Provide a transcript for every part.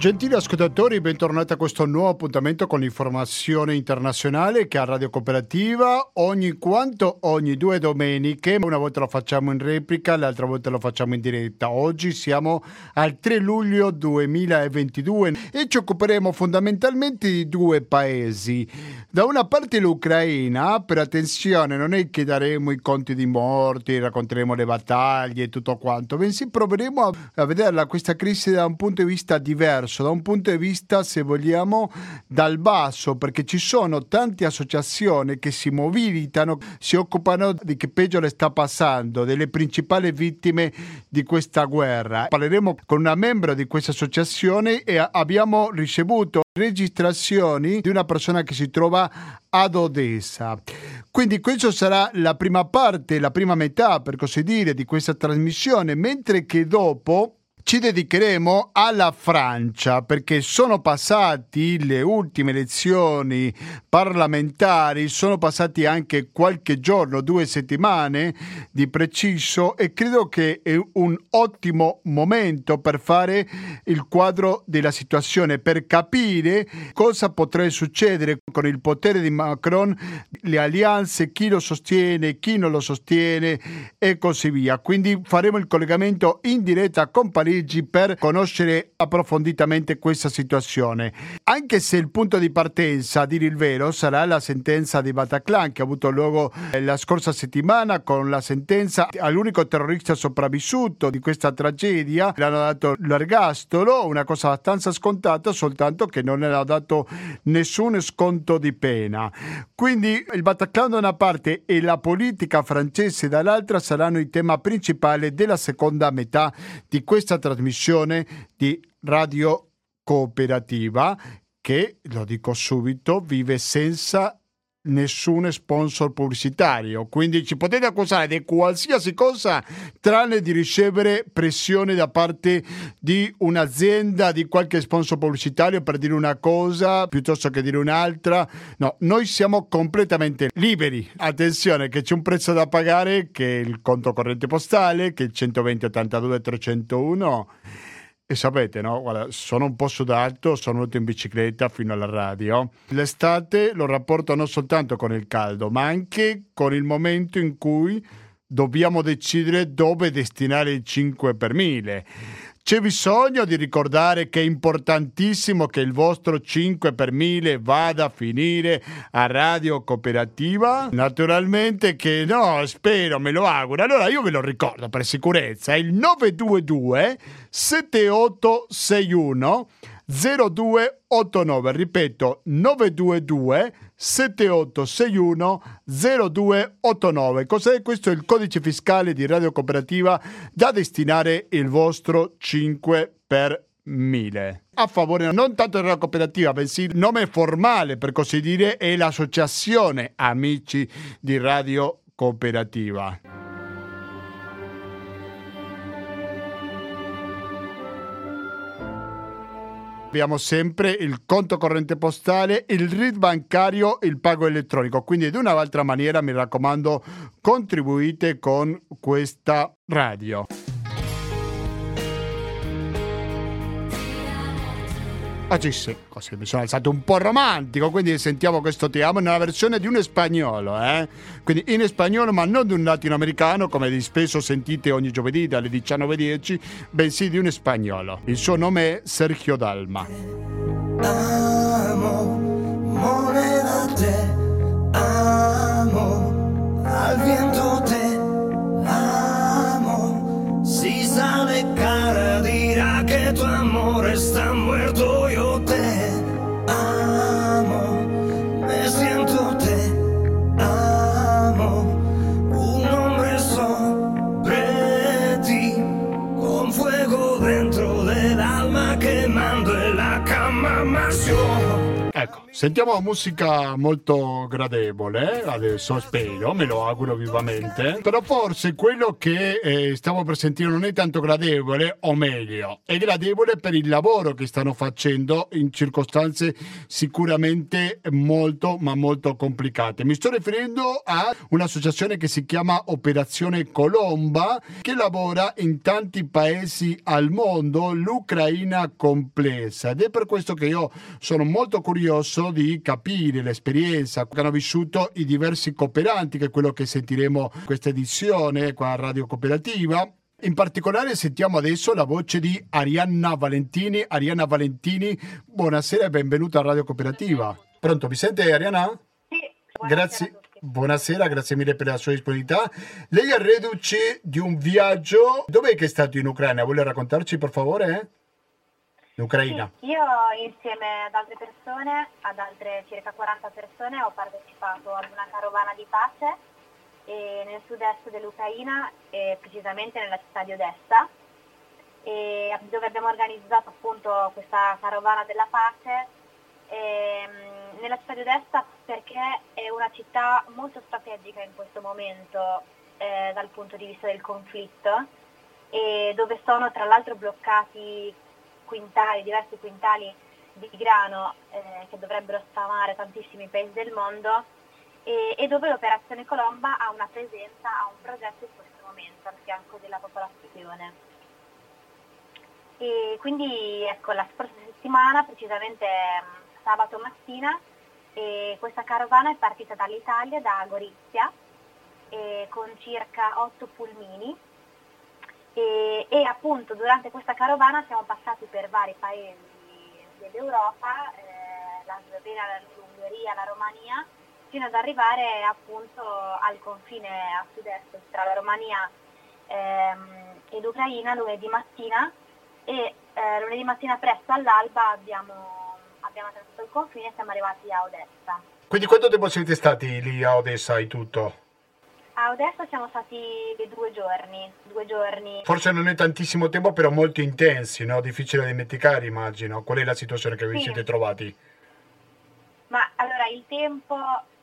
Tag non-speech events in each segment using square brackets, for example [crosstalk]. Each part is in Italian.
Gentili ascoltatori, bentornati a questo nuovo appuntamento con l'informazione internazionale che a Radio Cooperativa ogni quanto ogni due domeniche, una volta lo facciamo in replica, l'altra volta lo facciamo in diretta. Oggi siamo al 3 luglio 2022 e ci occuperemo fondamentalmente di due paesi. Da una parte l'Ucraina, per attenzione, non è che daremo i conti di morti, racconteremo le battaglie e tutto quanto, bensì proveremo a, a vederla questa crisi da un punto di vista diverso diverso, da un punto di vista, se vogliamo, dal basso, perché ci sono tante associazioni che si mobilitano, si occupano di che peggio le sta passando, delle principali vittime di questa guerra. Parleremo con una membro di questa associazione e abbiamo ricevuto registrazioni di una persona che si trova ad Odessa. Quindi questa sarà la prima parte, la prima metà, per così dire, di questa trasmissione, mentre che dopo ci dedicheremo alla Francia perché sono passati le ultime elezioni parlamentari, sono passati anche qualche giorno, due settimane di preciso e credo che è un ottimo momento per fare il quadro della situazione, per capire cosa potrebbe succedere con il potere di Macron, le alleanze, chi lo sostiene, chi non lo sostiene e così via. Quindi faremo il collegamento in diretta con Parigi Parigi per conoscere approfonditamente questa situazione. Anche se il punto di partenza, a dire il vero, sarà la sentenza di Bataclan che ha avuto luogo eh, la scorsa settimana con la sentenza all'unico terrorista sopravvissuto di questa tragedia. Le hanno dato l'ergastolo, una cosa abbastanza scontata, soltanto che non era dato nessun sconto di pena. Quindi il Bataclan da una parte e la politica francese dall'altra saranno il tema principale della seconda metà di questa trasmissione di Radio Cooperativa che, lo dico subito, vive senza nessun sponsor pubblicitario. Quindi ci potete accusare di qualsiasi cosa tranne di ricevere pressione da parte di un'azienda di qualche sponsor pubblicitario per dire una cosa piuttosto che dire un'altra. No noi siamo completamente liberi. Attenzione che c'è un prezzo da pagare che è il conto corrente postale che è il 120 82 301 e sapete, no? Guarda, sono un po' sudato, sono venuto in bicicletta fino alla radio. L'estate lo rapporto non soltanto con il caldo, ma anche con il momento in cui dobbiamo decidere dove destinare il 5 per 1000. C'è bisogno di ricordare che è importantissimo che il vostro 5 per 1000 vada a finire a Radio Cooperativa? Naturalmente che no, spero, me lo auguro. Allora io ve lo ricordo per sicurezza, è il 922 7861 0289, ripeto 922 7861 0289. Cos'è questo? È il codice fiscale di Radio Cooperativa da destinare il vostro 5 per 1000. A favore non tanto della cooperativa, bensì il nome formale per così dire è l'associazione Amici di Radio Cooperativa. Abbiamo sempre il conto corrente postale, il RID bancario, il pago elettronico. Quindi di una o altra maniera mi raccomando contribuite con questa radio. Oggi sì, così mi sono alzato un po' romantico, quindi sentiamo questo ti amo nella versione di un spagnolo, eh? Quindi in spagnolo, ma non di un latinoamericano, come di spesso sentite ogni giovedì dalle 19.10, bensì di un spagnolo. Il suo nome è Sergio Dalma. Amo, moneda te, amo, al viento te, amo, si sale cara tu amor está muerto. Ecco. Sentiamo musica molto gradevole, adesso spero, me lo auguro vivamente, però forse quello che eh, stiamo per sentire non è tanto gradevole, o meglio, è gradevole per il lavoro che stanno facendo in circostanze sicuramente molto ma molto complicate. Mi sto riferendo a un'associazione che si chiama Operazione Colomba, che lavora in tanti paesi al mondo, l'Ucraina complessa, ed è per questo che io sono molto curioso di capire l'esperienza che hanno vissuto i diversi cooperanti, che è quello che sentiremo in questa edizione qua a Radio Cooperativa. In particolare sentiamo adesso la voce di Arianna Valentini. Arianna Valentini, buonasera e benvenuta a Radio Cooperativa. Pronto, mi sente Arianna? Sì, grazie. Buonasera, grazie mille per la sua disponibilità. Lei è reduce di un viaggio. Dov'è che è stato in Ucraina? Vuole raccontarci per favore? L'Ucraina. Sì, io insieme ad altre persone, ad altre circa 40 persone, ho partecipato ad una carovana di pace nel sud-est dell'Ucraina, e precisamente nella città di Odessa, dove abbiamo organizzato appunto questa carovana della pace ehm, nella città di Odessa perché è una città molto strategica in questo momento eh, dal punto di vista del conflitto e dove sono tra l'altro bloccati quintali, diversi quintali di grano eh, che dovrebbero sfamare tantissimi paesi del mondo e, e, dove l'operazione Colomba ha una presenza, ha un progetto in questo momento al fianco della popolazione. E quindi ecco, la scorsa settimana, precisamente mm, sabato mattina, questa carovana è partita dall'Italia, da Gorizia, con circa 8 pulmini e, e, appunto durante questa carovana siamo passati per vari paesi dell'Europa, eh, la Slovenia, l'Ungheria, la Romania, fino ad arrivare appunto al confine a sud-est tra la Romania ehm, e l'Ucraina lunedì mattina e eh, lunedì mattina presto all'alba abbiamo, abbiamo attraversato il confine e siamo arrivati a Odessa. Quindi quanto tempo siete stati lì a Odessa in tutto? A Odessa siamo stati due giorni, due giorni. Forse non è tantissimo tempo, però molto intensi, no? Difficile da dimenticare, immagino. Qual è la situazione che vi sì. siete trovati? Ma allora il tempo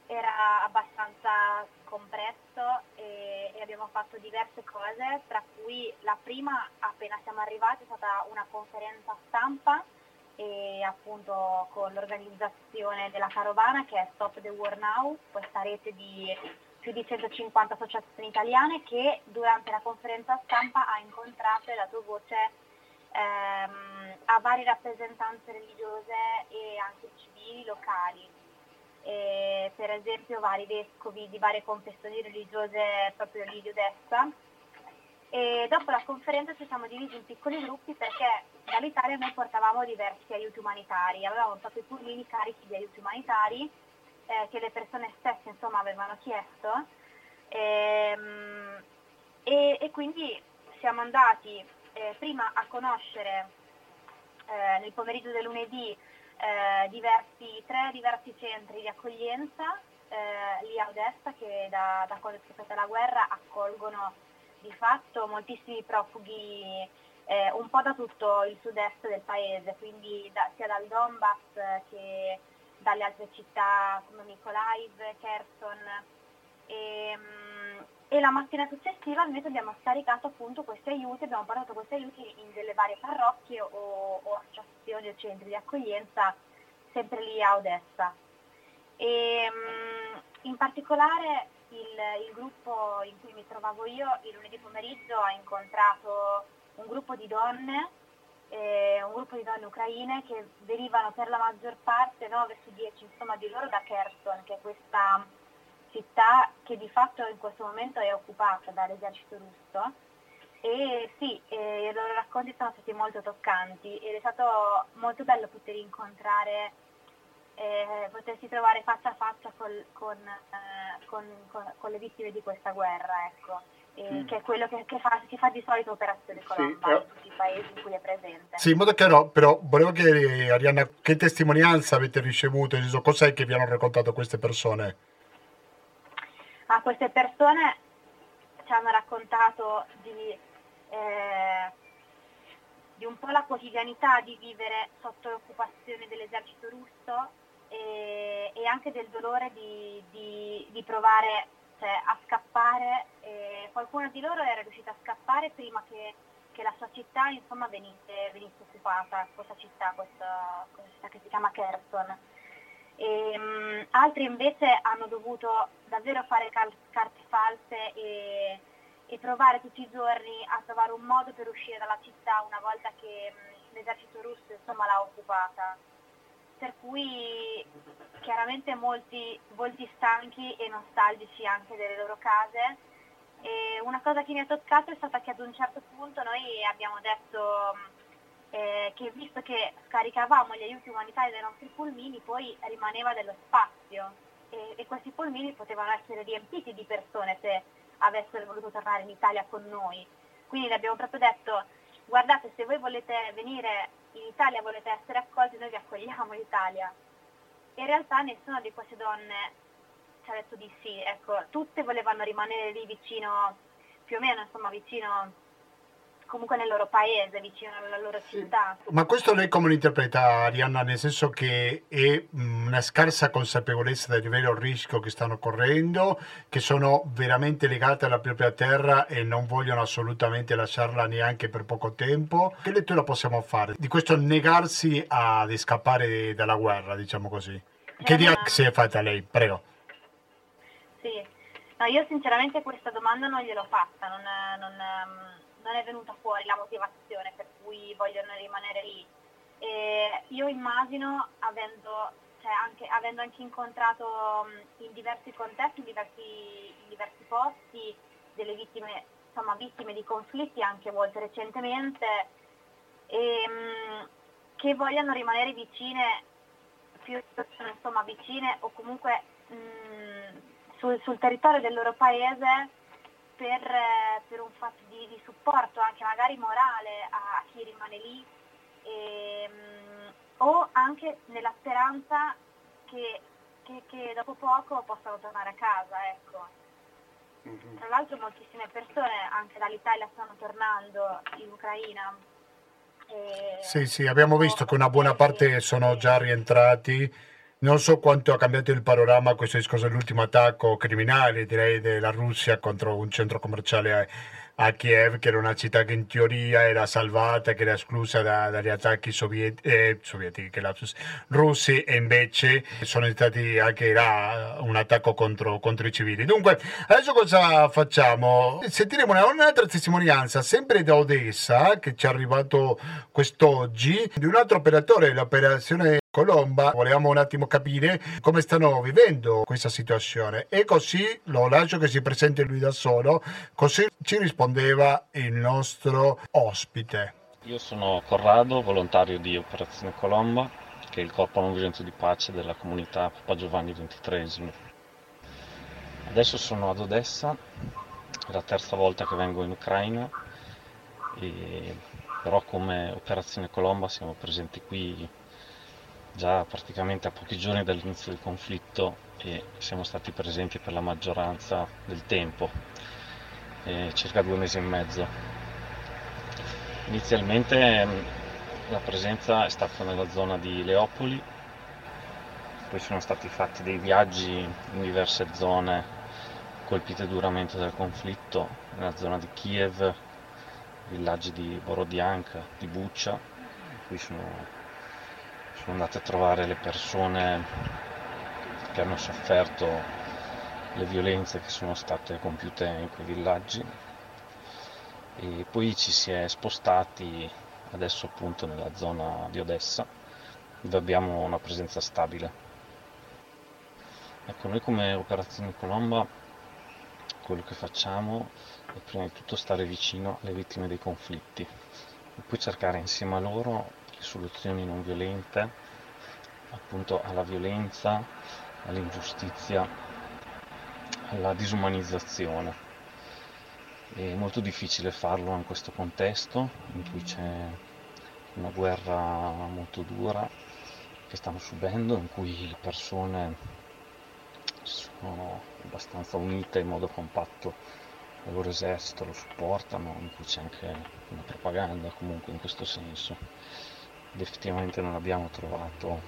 era abbastanza compresso e, e, abbiamo fatto diverse cose, tra cui la prima, appena siamo arrivati, è stata una conferenza stampa e appunto con l'organizzazione della carovana che è Stop the War Now, questa rete di più di 150 associazioni italiane che durante la conferenza stampa ha incontrato e dato voce ehm, a varie rappresentanze religiose e anche civili locali. E, per esempio vari vescovi di varie confessioni religiose proprio lì di Odessa. E dopo la conferenza ci siamo divisi in piccoli gruppi perché dall'Italia noi portavamo diversi aiuti umanitari, avevamo proprio i pulmini carichi di aiuti umanitari eh, che le persone stesse insomma, avevano chiesto. Ehm, e, e, quindi siamo andati eh, prima a conoscere eh, nel pomeriggio del lunedì eh, diversi, tre diversi centri di accoglienza eh, lì a Odessa che da, da quando è stata la guerra accolgono di fatto moltissimi profughi eh, un po' da tutto il sud-est del paese, quindi da, sia dal Donbass che dalle altre città come Mykolaiv, Kherson e, mm, e, la mattina successiva invece abbiamo scaricato appunto questi aiuti, abbiamo portato questi aiuti in delle varie parrocchie o, o associazioni o centri di accoglienza sempre lì a Odessa. E, mm, in particolare il, il gruppo in cui mi trovavo io il lunedì pomeriggio ha incontrato un gruppo di donne eh, un gruppo di donne ucraine che derivano per la maggior parte, 9 su 10 insomma, di loro da Kherson, che è questa città che di fatto in questo momento è occupata dall'esercito russo. E sì, eh, i loro racconti sono stati molto toccanti ed è stato molto bello poter incontrare, eh, potersi trovare faccia a faccia col, con, eh, con, con, con, le vittime di questa guerra. Ecco mm. che è quello che, che, fa, che, fa, di solito Operazione Colomba sì, in tutti i paesi in cui è presente. Sì, in modo chiaro, però volevo chiedere Arianna, che testimonianza avete ricevuto? Cos'è che vi hanno raccontato queste persone? Ah, queste persone ci hanno raccontato di, eh, di un po' la quotidianità di vivere sotto l'occupazione dell'esercito russo e, e anche del dolore di, di, di provare cioè, a scappare. E qualcuno di loro era riuscito a scappare prima che, che la sua città insomma, venisse, venisse, occupata, questa città, questa, questa città che si chiama Kherson. E, um, altri invece hanno dovuto davvero fare cal- carte false e, e, provare tutti i giorni a trovare un modo per uscire dalla città una volta che um, l'esercito russo insomma, l'ha occupata per cui chiaramente molti volti stanchi e nostalgici anche delle loro case. E una cosa che mi ha toccato è stata che ad un certo punto noi abbiamo detto eh, che visto che scaricavamo gli aiuti umanitari dai nostri pulmini poi rimaneva dello spazio e, e questi pulmini potevano essere riempiti di persone se avessero voluto tornare in Italia con noi. Quindi abbiamo proprio detto guardate se voi volete venire in Italia volete essere accolti, noi vi accogliamo in Italia. In realtà nessuna di queste donne ci ha detto di sì, ecco, tutte volevano rimanere lì vicino, più o meno insomma vicino comunque nel loro paese, vicino alla loro città. Ma questo lei come lo interpreta, Arianna? Nel senso che è mm, una scarsa consapevolezza del vero rischio che stanno correndo, che sono veramente legate alla propria terra e non vogliono assolutamente lasciarla neanche per poco tempo. Che lettura possiamo fare di questo negarsi ad scappare dalla guerra, diciamo così? Che eh, dia si è fatta lei? Prego. Sì, no, io sinceramente questa domanda non gliel'ho fatta, non, non ehm, non è venuta fuori la motivazione per cui vogliono rimanere lì. E io immagino, avendo, cioè anche, avendo anche incontrato in diversi contesti, in diversi, in diversi posti, delle vittime, insomma, vittime di conflitti anche molte recentemente, e, che vogliano rimanere vicine, più insomma, vicine o comunque mh, sul, sul territorio del loro paese per, per un fatto di, di, supporto anche magari morale a, chi rimane lì e, um, o anche nella speranza che, che, che, dopo poco possano tornare a casa. Ecco. Mm-hmm. Tra l'altro moltissime persone anche dall'Italia stanno tornando in Ucraina. Sì, sì, abbiamo visto che una buona parte sono già rientrati non so quanto ha cambiato il panorama questo discorso dell'ultimo attacco criminale, direi, della Russia contro un centro commerciale a Kiev, che era una città che in teoria era salvata, che era esclusa da, dagli attacchi soviet- eh, sovietici, russi, e invece sono stati anche là un attacco contro, contro, i civili. Dunque, adesso cosa facciamo? Sentiremo una, un'altra testimonianza, sempre da Odessa, che ci è arrivato quest'oggi, di un altro operatore dell'operazione Colomba. Volevamo un attimo capire come stanno vivendo questa situazione e così lo lascio che si presenti lui da solo, così ci rispondeva il nostro ospite. Io sono Corrado, volontario di Operazione Colomba, che è il corpo non violento di pace della comunità Papa Giovanni XXIII. Adesso sono ad Odessa, è la terza volta che vengo in Ucraina, e però come Operazione Colomba siamo presenti qui già praticamente a pochi giorni dall'inizio del conflitto e siamo stati presenti per la maggioranza del tempo, eh, circa due mesi e mezzo. Inizialmente mm, la presenza è stata nella zona di Leopoli, poi sono stati fatti dei viaggi in diverse zone colpite duramente dal conflitto, nella zona di Kiev, villaggi di Borodianka, di Buccia, cui sono sono andate a trovare le persone che hanno sofferto le violenze che sono state compiute in quei villaggi e poi ci si è spostati adesso appunto nella zona di Odessa dove abbiamo una presenza stabile. Ecco, noi come Operazione Colomba quello che facciamo è prima di tutto stare vicino alle vittime dei conflitti e poi cercare insieme a loro soluzioni non violente appunto alla violenza, all'ingiustizia, alla disumanizzazione. È molto difficile farlo in questo contesto in cui c'è una guerra molto dura che stiamo subendo, in cui le persone sono abbastanza unite in modo compatto al loro esercito, lo supportano, in cui c'è anche una propaganda comunque in questo senso ed effettivamente non abbiamo trovato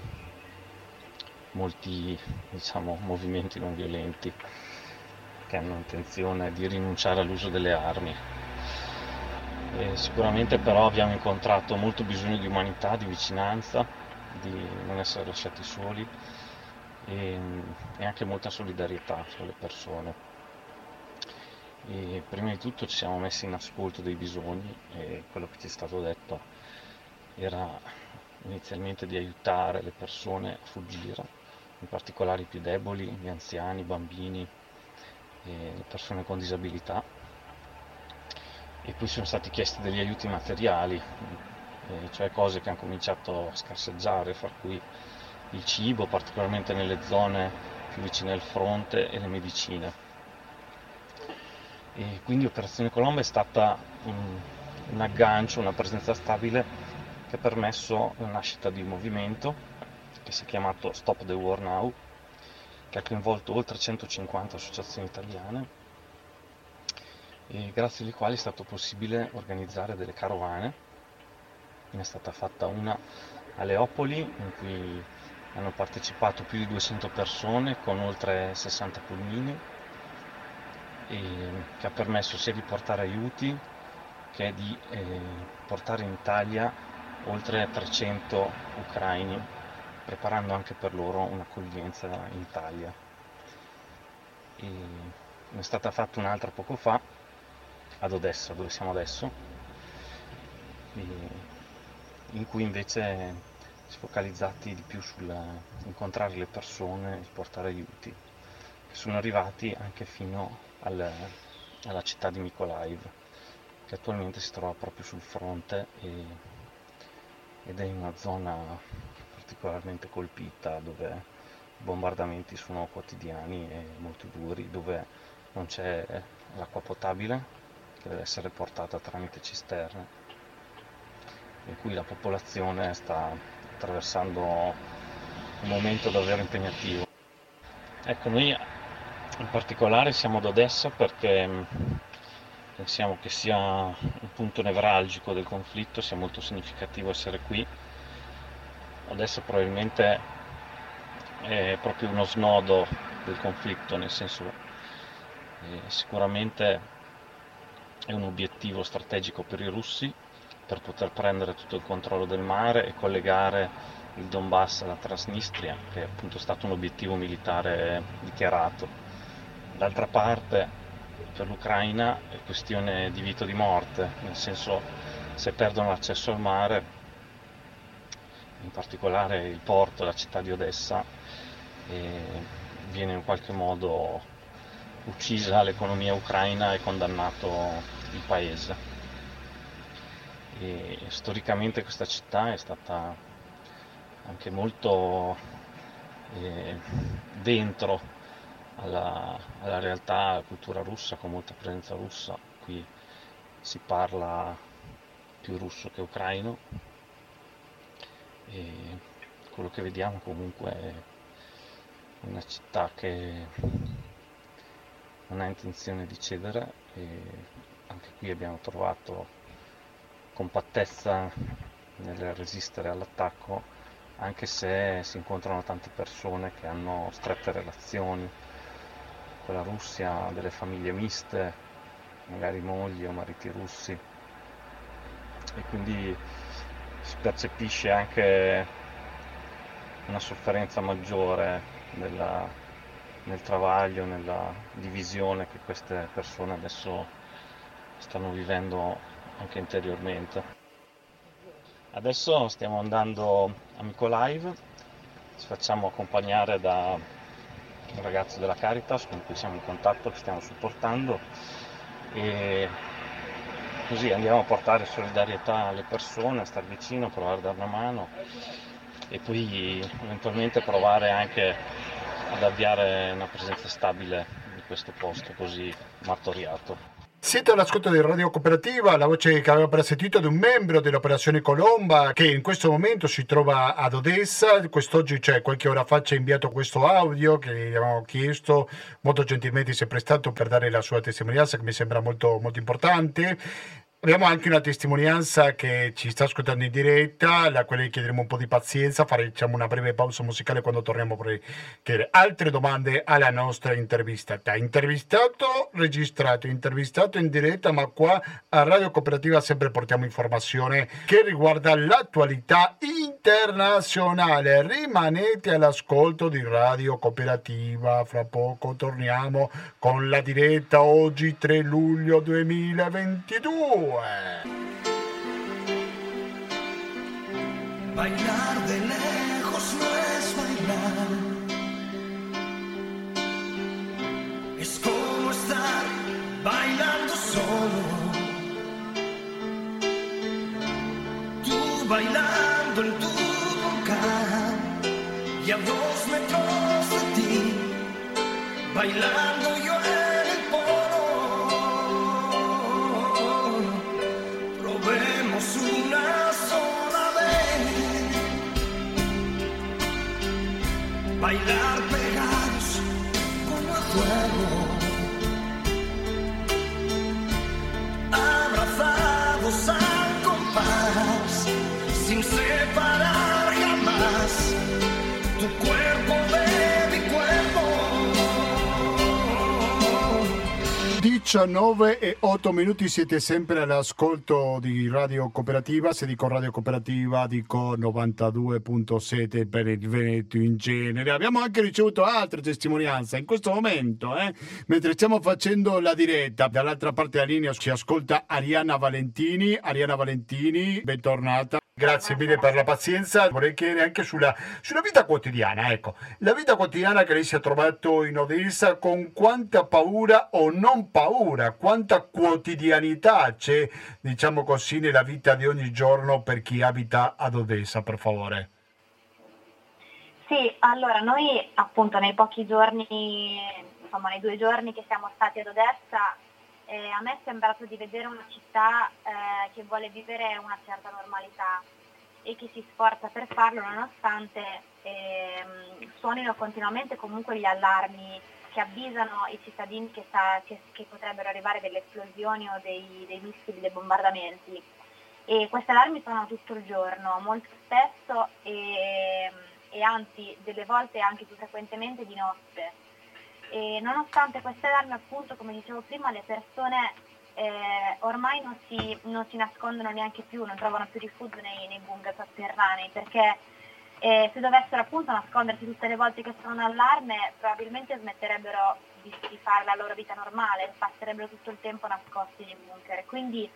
molti diciamo, movimenti non violenti che hanno intenzione di rinunciare all'uso delle armi. E sicuramente però abbiamo incontrato molto bisogno di umanità, di vicinanza, di non essere lasciati soli e, e anche molta solidarietà fra le persone. E prima di tutto ci siamo messi in ascolto dei bisogni e quello che ci è stato detto era inizialmente di aiutare le persone a fuggire, in particolare i più deboli, gli anziani, i bambini, le persone con disabilità. E poi sono stati chiesti degli aiuti materiali, cioè cose che hanno cominciato a scarseggiare, fra cui il cibo, particolarmente nelle zone più vicine al fronte, e le medicine. E quindi Operazione Colomba è stata un, un aggancio, una presenza stabile che ha permesso la nascita di un movimento che si è chiamato Stop the War Now, che ha coinvolto oltre 150 associazioni italiane grazie alle quali è stato possibile organizzare delle carovane. Ne è stata fatta una a Leopoli in cui hanno partecipato più di 200 persone con oltre 60 pulmini che ha permesso sia di portare aiuti che di eh, portare in Italia oltre 300 ucraini, preparando anche per loro un'accoglienza in Italia. E ne è stata fatta un'altra poco fa ad Odessa, dove siamo adesso, in cui invece si è focalizzati di più sull'incontrare le persone e portare aiuti, che sono arrivati anche fino al, alla città di Mykolaiv, che attualmente si trova proprio sul fronte e, ed è in una zona particolarmente colpita dove i bombardamenti sono quotidiani e molto duri, dove non c'è l'acqua potabile che deve essere portata tramite cisterne in cui la popolazione sta attraversando un momento davvero impegnativo. Ecco, noi in particolare siamo ad Odessa perché pensiamo che sia un punto nevralgico del conflitto, sia molto significativo essere qui. Odessa probabilmente è proprio uno snodo del conflitto, nel senso eh, sicuramente è un obiettivo strategico per i russi per poter prendere tutto il controllo del mare e collegare il Donbass alla Transnistria, che è appunto stato un obiettivo militare dichiarato. D'altra parte per l'Ucraina è questione di vita o di morte, nel senso se perdono l'accesso al mare, in particolare il porto, la città di Odessa, viene in qualche modo uccisa l'economia ucraina e condannato il paese. E storicamente questa città è stata anche molto eh, dentro alla, alla realtà, alla cultura russa con molta presenza russa, qui si parla più russo che ucraino. E quello che vediamo comunque è una città che non ha intenzione di cedere e anche qui abbiamo trovato compattezza nel resistere all'attacco anche se si incontrano tante persone che hanno strette relazioni con la Russia, delle famiglie miste, magari mogli o mariti russi e quindi si percepisce anche una sofferenza maggiore nella, nel travaglio, nella divisione che queste persone adesso stanno vivendo anche interiormente. Adesso stiamo andando a Mykolaiv, ci facciamo accompagnare da un ragazzo della Caritas con cui siamo in contatto, che stiamo supportando e così andiamo a portare solidarietà alle persone, a star vicino, a provare a dare una mano e poi eventualmente provare anche ad avviare una presenza stabile in questo posto così martoriato. Siete all'ascolto di Radio Cooperativa, la voce che aveva appena sentito di un membro dell'operazione Colomba che in questo momento si trova ad Odessa. Quest'oggi, cioè qualche ora fa, ci ha inviato questo audio che gli avevamo chiesto, molto gentilmente si è prestato per dare la sua testimonianza che mi sembra molto, molto importante Abbiamo anche una testimonianza che ci sta ascoltando in diretta, alla quale chiederemo un po' di pazienza, faremo una breve pausa musicale quando torniamo per chiedere altre domande alla nostra intervistata. Intervistato, registrato, intervistato in diretta, ma qua a Radio Cooperativa sempre portiamo informazione che riguarda l'attualità internazionale. Rimanete all'ascolto di Radio Cooperativa, fra poco torniamo con la diretta oggi 3 luglio 2022. Bailar de lejos no es bailar. Es como estar bailando solo. Tú bailando en tu boca y a dos metros de ti, bailando Bailar 19 e 8 minuti siete sempre all'ascolto di Radio Cooperativa, se dico Radio Cooperativa dico 92.7 per il Veneto in genere. Abbiamo anche ricevuto altre testimonianze in questo momento, eh, mentre stiamo facendo la diretta. Dall'altra parte della linea ci ascolta Ariana Valentini. Ariana Valentini, bentornata. Grazie mille per la pazienza. Vorrei chiedere anche sulla, sulla vita quotidiana. Ecco, la vita quotidiana che lei si è trovato in Odessa, con quanta paura o non paura, quanta quotidianità c'è, diciamo così, nella vita di ogni giorno per chi abita ad Odessa, per favore. Sì, allora noi appunto nei pochi giorni, insomma nei due giorni che siamo stati ad Odessa, eh, a me è sembrato di vedere una città eh, che vuole vivere una certa normalità e che si sforza per farlo nonostante ehm, suonino continuamente comunque gli allarmi che avvisano i cittadini che, sta- che- che potrebbero arrivare delle esplosioni o dei, dei missili, dei bombardamenti. E questi allarmi suonano tutto il giorno, molto spesso e, e anzi delle volte anche più frequentemente di notte. E nonostante queste allarmi, appunto, come dicevo prima, le persone eh, ormai non si, non si nascondono neanche più, non trovano più rifugio nei, nei bunker sotterranei, perché eh, se dovessero appunto nascondersi tutte le volte che sono un allarme, probabilmente smetterebbero di, di fare la loro vita normale, passerebbero tutto il tempo nascosti nei bunker. Quindi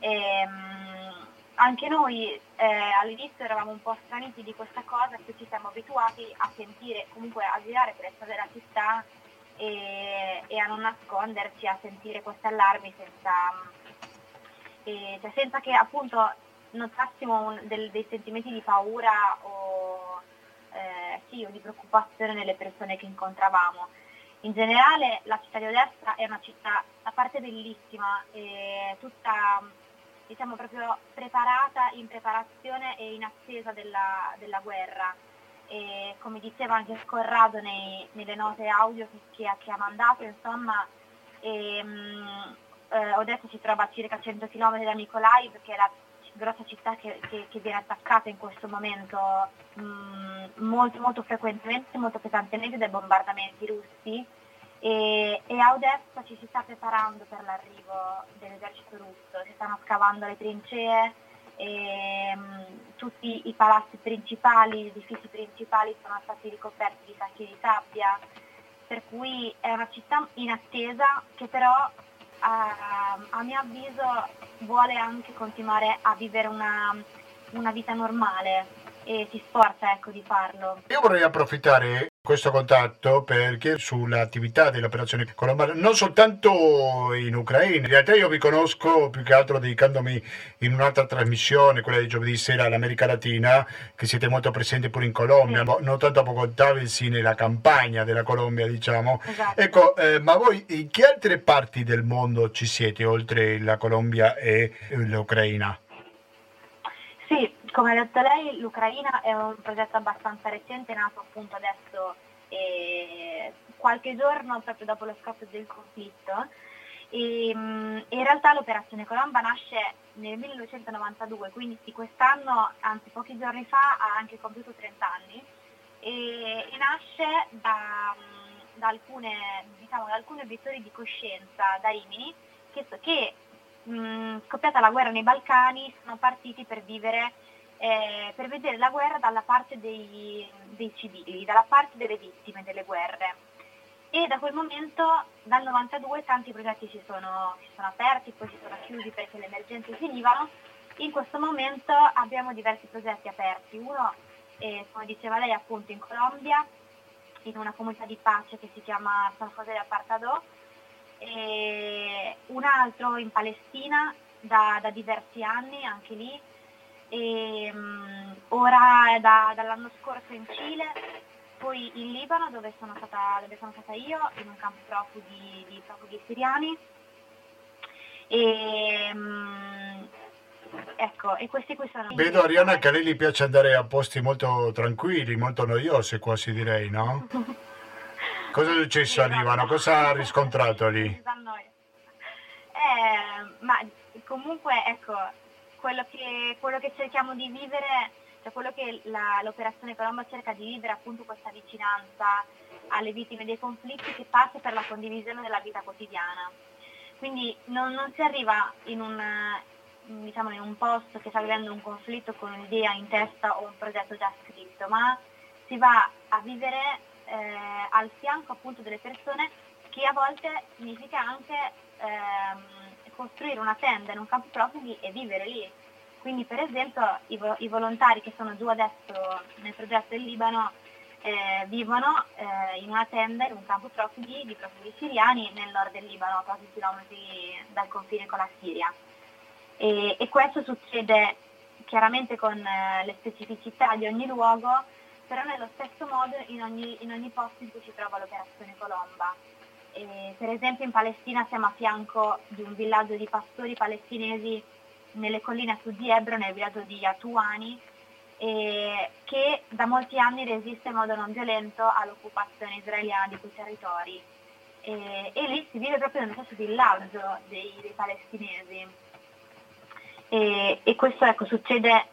ehm, anche noi eh, all'inizio eravamo un po' straniti di questa cosa, che ci siamo abituati a sentire, comunque a girare per le strade della città e, e a non nasconderci, a sentire questi allarmi senza, e, cioè senza che appunto notassimo un- del- dei sentimenti di paura o, eh, sì, o di preoccupazione nelle persone che incontravamo. In generale la città di Odessa è una città, a parte bellissima, tutta diciamo proprio preparata, in preparazione e in attesa della, della guerra. E come diceva anche Corrado nei- nelle note audio che, che che ha mandato, insomma, ehm, eh, Odessa si trova a circa 100 km da Mykolaiv, che è la grossa città che, che- viene attaccata in questo momento mh, molto, molto frequentemente, molto pesantemente dai bombardamenti russi. E, e a Odessa ci si sta preparando per l'arrivo dell'esercito russo, si stanno scavando le trincee, e, mh, tutti i palazzi principali, gli edifici principali sono stati ricoperti di sacchi di sabbia, per cui è una città in attesa che però a, a mio avviso vuole anche continuare a vivere una, una vita normale e si sforza ecco, di farlo. Io vorrei approfittare questo contatto perché sull'attività dell'operazione Colombare, non soltanto in Ucraina, in realtà io vi conosco più che altro dedicandomi in un'altra trasmissione, quella di giovedì sera all'America Latina, che siete molto presenti pure in Colombia, Sì. non tanto a Bogotà, bensì nella campagna della Colombia, diciamo. Esatto. Ecco, eh, ma voi in che altre parti del mondo ci siete oltre la Colombia e l'Ucraina? Come ha detto lei, l'Ucraina è un progetto abbastanza recente, nato appunto adesso eh, qualche giorno proprio dopo lo scoppio del conflitto. E, mm, in realtà l'operazione Colomba nasce nel 1992, quindi di quest'anno, anzi pochi giorni fa, ha anche compiuto 30 anni e, e nasce da, mm, da, alcune, diciamo, da, alcuni obiettori di coscienza da Rimini che, che mh, mm, scoppiata la guerra nei Balcani sono partiti per vivere eh, per vedere la guerra dalla parte dei, dei civili, dalla parte delle vittime delle guerre e da quel momento, dal 92, tanti progetti si sono, si sono aperti, poi si sono chiusi perché le emergenze finivano. In questo momento abbiamo diversi progetti aperti. Uno, eh, come diceva lei, appunto in Colombia, in una comunità di pace che si chiama San José de Apartadó, e un altro in Palestina da, da diversi anni, anche lì, e, um, ora da, dall'anno scorso in Cile poi in Libano dove sono stata, dove sono stata io, in un campo profughi di profughi siriani. E, um, ecco, e questi qui sono... Vedo Arianna che a lei gli piace andare a posti molto tranquilli, molto noiosi quasi direi, no? [laughs] Cosa è successo a Libano? Cosa ha riscontrato lì? [laughs] Eh, ma comunque ecco, quello che, quello che cerchiamo di vivere cioè quello che la, l'operazione Colombo cerca di vivere appunto questa vicinanza alle vittime dei conflitti che passa per la condivisione della vita quotidiana. Quindi non, non si arriva in un, diciamo, in un posto che sta vivendo un conflitto con un'idea in testa o un progetto già scritto, ma si va a vivere eh, al fianco appunto delle persone che a volte significa anche ehm, costruire una tenda in un campo profughi e vivere lì quindi per esempio i, vo- i volontari che sono giù adesso nel progetto del Libano eh, vivono eh, in una tenda in un campo profughi di profughi siriani nel nord del Libano, a pochi chilometri dal confine con la Siria. E, e questo succede chiaramente con eh, le specificità di ogni luogo, però nello stesso modo in ogni, in ogni posto in cui si trova l'operazione Colomba. E, per esempio in Palestina siamo a fianco di un villaggio di pastori palestinesi nelle colline a sud di Ebro, nel villaggio di Atuani, eh, che da molti anni resiste in modo non violento all'occupazione israeliana di quei territori. E, e lì si vive proprio nello stesso villaggio dei, dei palestinesi. E, e, questo ecco, succede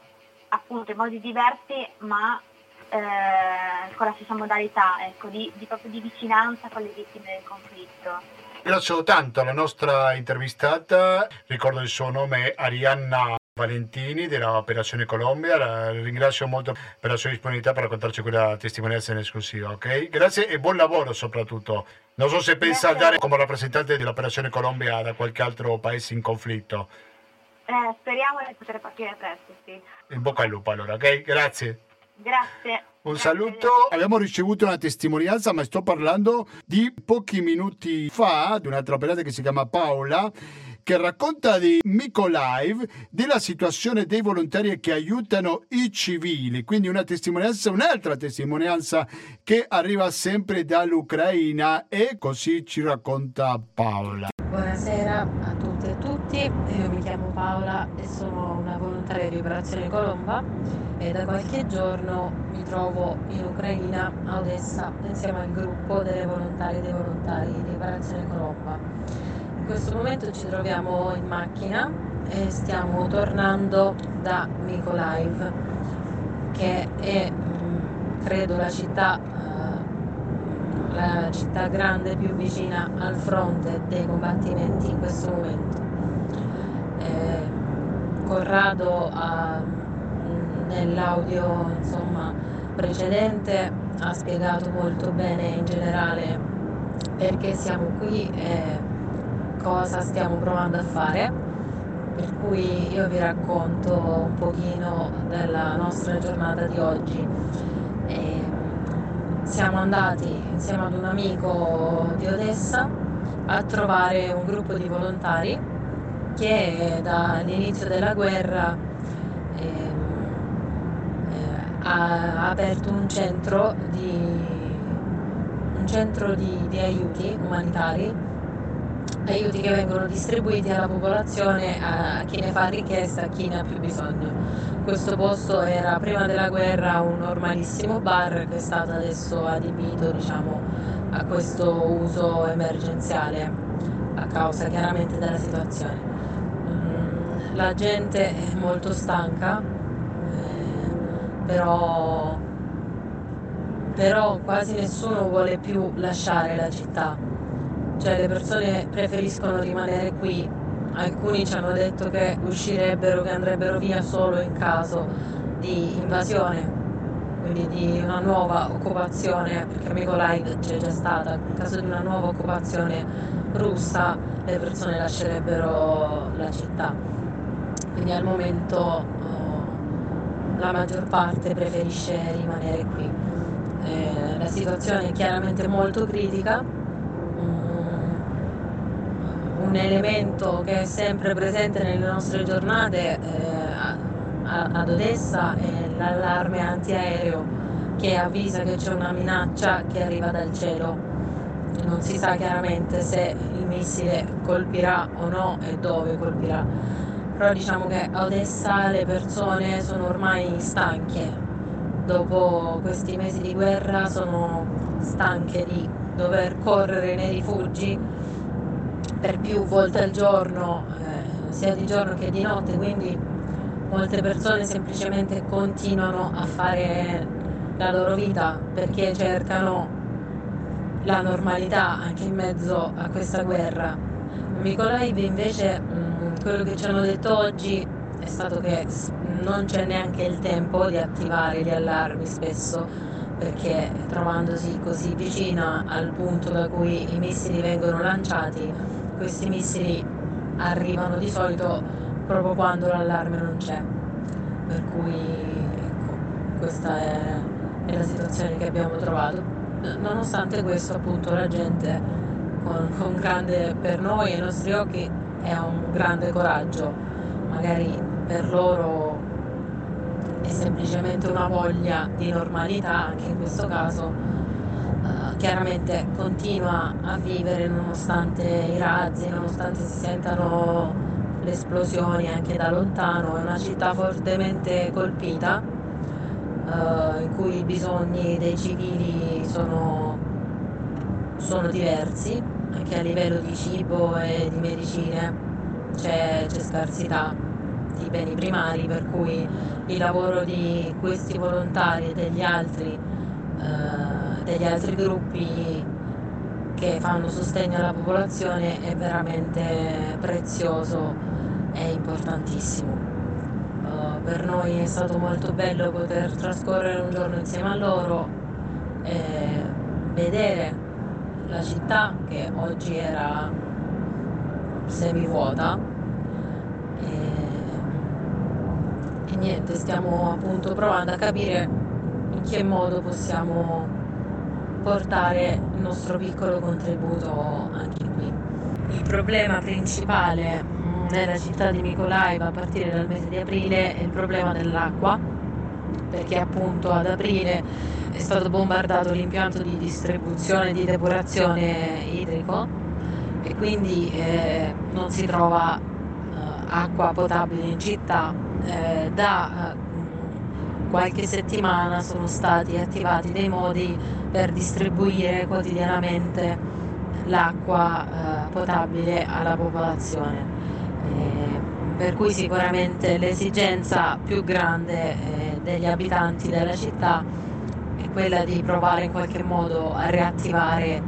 appunto in modi diversi, ma eh, con la stessa modalità, ecco, di, di, proprio di vicinanza con le vittime del conflitto. Ringrazio tanto la nostra intervistata, ricordo il suo nome Arianna Valentini dell'Operazione Colombia, la ringrazio molto per la sua disponibilità per raccontarci quella testimonianza in esclusiva, ok? Grazie e buon lavoro soprattutto. Non so se pensa Grazie. andare come rappresentante dell'Operazione Colombia da qualche altro paese in conflitto. Eh, speriamo di poter partire presto, sì. In bocca al lupo allora, ok? Grazie. Grazie. Un saluto. Abbiamo ricevuto una testimonianza, ma sto parlando di pochi minuti fa di un'altra operata che si chiama Paola che racconta di Mykolaiv, della situazione dei volontari che aiutano i civili, quindi una testimonianza, un'altra testimonianza che arriva sempre dall'Ucraina e così ci racconta Paola. Buonasera a tutte e tutti, io mi chiamo Paola e sono una volontaria di Operazione Colomba e da qualche giorno mi trovo in Ucraina, a Odessa, insieme al gruppo delle volontarie e dei volontari di Operazione Colomba. In questo momento ci troviamo in macchina e stiamo tornando da Mykolaiv, che è mm, credo la città la città grande più vicina al fronte dei combattimenti in questo momento. Eh, Corrado ha, nell'audio insomma, precedente ha spiegato molto bene in generale perché siamo qui e cosa stiamo provando a fare per cui io vi racconto un pochino della nostra giornata di oggi. E siamo andati insieme ad un amico di Odessa a trovare un gruppo di volontari che dall'inizio della guerra eh, ha aperto un centro di, un centro di, di aiuti umanitari aiuti che vengono distribuiti alla popolazione, a chi ne fa richiesta, a chi ne ha più bisogno. Questo posto era prima della guerra un normalissimo bar che è stato adesso adibito diciamo, a questo uso emergenziale. a causa chiaramente della situazione. Mm, la gente è molto stanca, però, però quasi nessuno vuole più lasciare la città, cioè le persone preferiscono rimanere qui, alcuni ci hanno detto che uscirebbero, che andrebbero via solo in caso di invasione quindi di una nuova occupazione, perché Mykolaiv c'è già stata, in caso di una nuova occupazione russa le persone lascerebbero la città. Quindi al momento eh, la maggior parte preferisce rimanere qui. Eh, la situazione è chiaramente molto critica. Mm, un elemento che è sempre presente nelle nostre giornate eh, ad Odessa è l'allarme antiaereo che avvisa che c'è una minaccia che arriva dal cielo. Non si sa chiaramente se il missile colpirà o no e dove colpirà. Però diciamo che a Odessa le persone sono ormai stanche. Dopo questi mesi di guerra sono stanche di dover correre nei rifugi per più volte al giorno, eh, sia di giorno che di notte, quindi molte persone semplicemente continuano a fare la loro vita perché cercano la normalità anche in mezzo a questa guerra. Mykolaiv invece quello che ci hanno detto oggi è stato che non c'è neanche il tempo di attivare gli allarmi spesso perché trovandosi così vicina al punto da cui i missili vengono lanciati, questi missili arrivano di solito proprio quando l'allarme non c'è. Per cui ecco, questa è, è la situazione che abbiamo trovato. Nonostante questo appunto la gente con, con grande, per noi e i nostri occhi è un grande coraggio, magari per loro è semplicemente una voglia di normalità, anche in questo caso uh, chiaramente continua a vivere nonostante i razzi, nonostante si sentano le esplosioni anche da lontano, è una città fortemente colpita eh, in cui i bisogni dei civili sono, sono, diversi, anche a livello di cibo e di medicine c'è, c'è scarsità di beni primari per cui il lavoro di questi volontari e degli altri, eh, degli altri gruppi che fanno sostegno alla popolazione è veramente prezioso è importantissimo. Uh, per noi è stato molto bello poter trascorrere un giorno insieme a loro e vedere la città che oggi era semivuota e, e niente, stiamo appunto provando a capire in che modo possiamo portare il nostro piccolo contributo anche qui. Il problema principale nella città di Mykolaiv a partire dal mese di aprile è il problema dell'acqua, perché appunto ad aprile è stato bombardato l'impianto di distribuzione e di depurazione idrico e quindi eh, non si trova eh, acqua potabile in città. Eh, da eh, qualche settimana sono stati attivati dei modi per distribuire quotidianamente l'acqua eh, potabile alla popolazione. Eh, per cui sicuramente l'esigenza più grande degli abitanti della città quella di provare in qualche modo a riattivare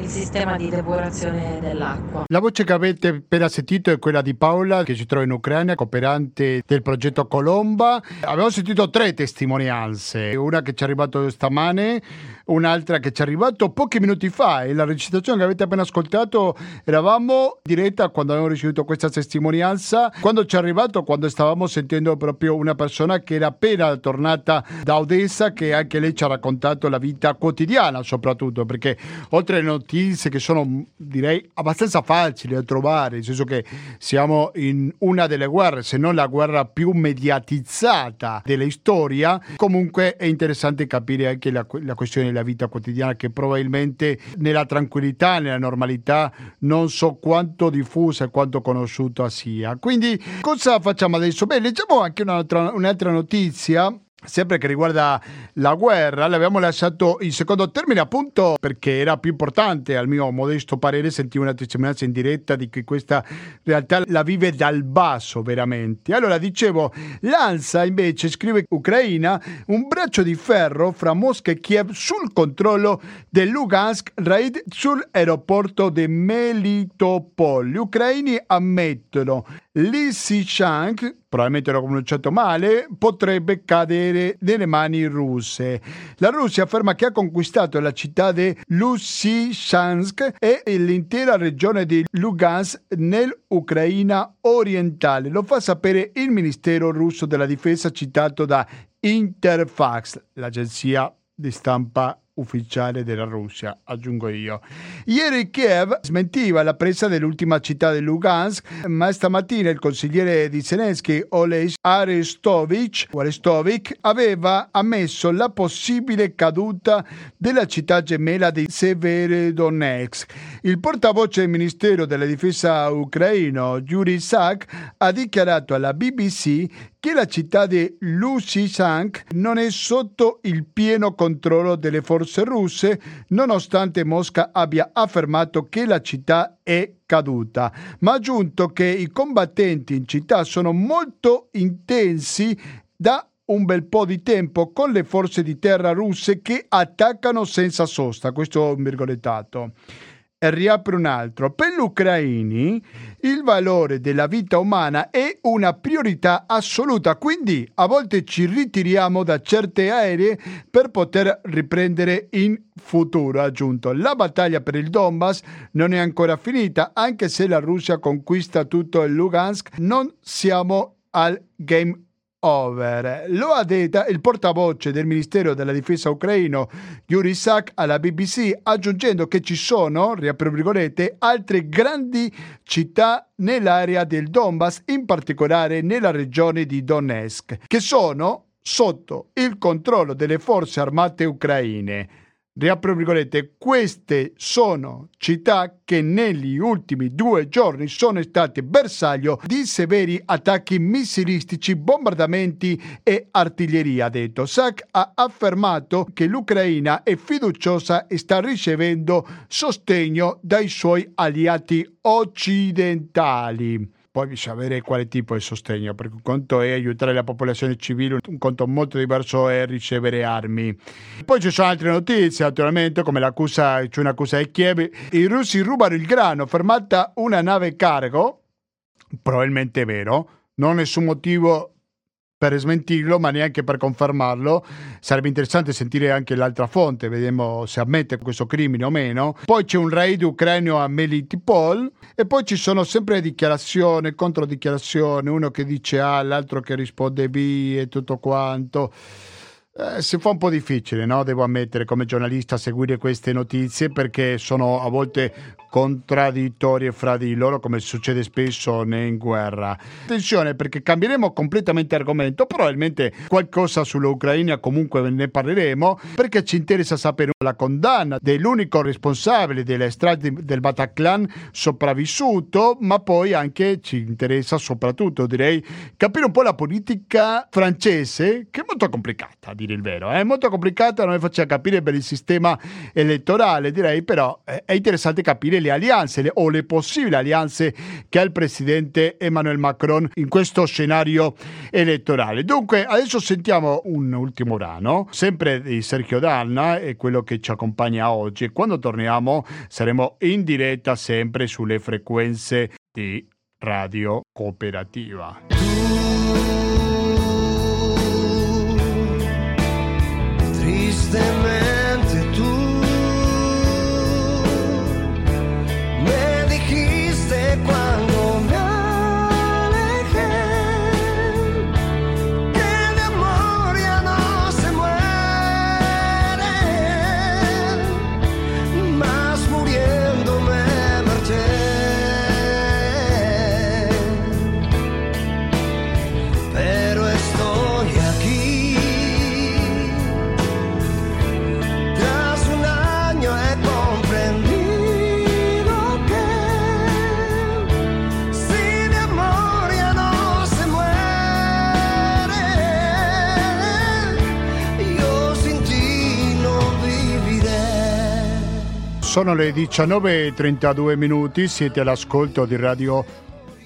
il sistema di depurazione dell'acqua. La voce che avete appena sentito è quella di Paola che si trova in Ucraina, cooperante del progetto Colomba. Abbiamo sentito tre testimonianze, una che ci è arrivata stamane un'altra che ci è arrivata pochi minuti fa e la recitazione che avete appena ascoltato eravamo in diretta quando abbiamo ricevuto questa testimonianza quando ci è arrivato quando stavamo sentendo proprio una persona che era appena tornata da Odessa che anche lei ci ha raccontato la vita quotidiana soprattutto perché oltre alle notizie che sono direi abbastanza facili da trovare nel senso che siamo in una delle guerre se non la guerra più mediatizzata della storia comunque è interessante capire anche la, la questione della vita quotidiana che probabilmente nella tranquillità, nella normalità non so quanto diffusa e quanto conosciuta sia. Quindi cosa facciamo adesso? Beh, leggiamo anche un'altra, un'altra notizia sempre che riguarda la guerra, l'abbiamo lasciato in secondo termine appunto perché era più importante, al mio modesto parere, sentire una testimonianza in diretta di che questa realtà la vive dal basso veramente. Allora dicevo, l'ANSA invece scrive Ucraina un braccio di ferro fra Mosca e Kiev sul controllo del Lugansk raid sull'aeroporto di Melitopol. Gli ucraini ammettono Lysychansk, probabilmente l'ho pronunciato male, potrebbe cadere nelle mani russe. La Russia afferma che ha conquistato la città di Lysychansk e l'intera regione di Lugansk nell'Ucraina orientale. Lo fa sapere il Ministero russo della difesa citato da Interfax, l'agenzia di stampa ufficiale della Russia, aggiungo io. Ieri Kiev smentiva la presa dell'ultima città di Lugansk, ma stamattina il consigliere di Zelensky, Olej Arestovich, Arestovic, aveva ammesso la possibile caduta della città gemella di Severodonetsk. Il portavoce del Ministero della Difesa ucraino, Yuri Sak, ha dichiarato alla BBC che la città di Lysychansk non è sotto il pieno controllo delle forze russe, nonostante Mosca abbia affermato che la città è caduta, ma ha aggiunto che i combattenti in città sono molto intensi da un bel po' di tempo con le forze di terra russe che attaccano senza sosta. Questo è un virgolettato e riapre un altro. Per gli ucraini il valore della vita umana è una priorità assoluta, quindi a volte ci ritiriamo da certe aree per poter riprendere in futuro. Ha aggiunto, la battaglia per il Donbass non è ancora finita, anche se la Russia conquista tutto il Lugansk, non siamo al game over. Lo ha detto il portavoce del Ministero della Difesa ucraino Yuri Sak alla BBC aggiungendo che ci sono, riapro virgolette, altre grandi città nell'area del Donbass, in particolare nella regione di Donetsk, che sono sotto il controllo delle forze armate ucraine riapro virgolette, queste sono città che negli ultimi due giorni sono state bersaglio di severi attacchi missilistici, bombardamenti e artiglieria, ha detto. Sack ha affermato che l'Ucraina è fiduciosa e sta ricevendo sostegno dai suoi alleati occidentali. Poi bisogna vedere quale tipo di sostegno, perché un conto è aiutare la popolazione civile, un conto molto diverso è ricevere armi. Poi ci sono altre notizie, naturalmente, come l'accusa, c'è un'accusa di Kiev. I russi rubano il grano, fermata una nave cargo, probabilmente vero, non nessun motivo per smentirlo, ma neanche per confermarlo. Sarebbe interessante sentire anche l'altra fonte, vediamo se ammette questo crimine o meno. Poi c'è un raid ucraino a Melitopol e poi ci sono sempre dichiarazioni, controdichiarazioni, uno che dice A, l'altro che risponde B e tutto quanto. Eh, si fa un po' difficile, no? devo ammettere, come giornalista seguire queste notizie perché sono a volte contraddittorie fra di loro come succede spesso in guerra. Attenzione perché cambieremo completamente argomento, probabilmente qualcosa sull'Ucraina comunque ne parleremo perché ci interessa sapere la condanna dell'unico responsabile delle stragi del Bataclan sopravvissuto, ma poi anche ci interessa soprattutto direi capire un po' la politica francese che è molto complicata a dire il vero, è molto complicata, non è facile capire per il sistema elettorale direi, però è interessante capire le alleanze le, o le possibili alleanze che ha il presidente Emmanuel Macron in questo scenario elettorale. Dunque, adesso sentiamo un ultimo brano, sempre di Sergio Danna, è quello che ci accompagna oggi. E quando torniamo saremo in diretta sempre sulle frequenze di Radio Cooperativa. them Sono le 19.32 minuti, siete all'ascolto di Radio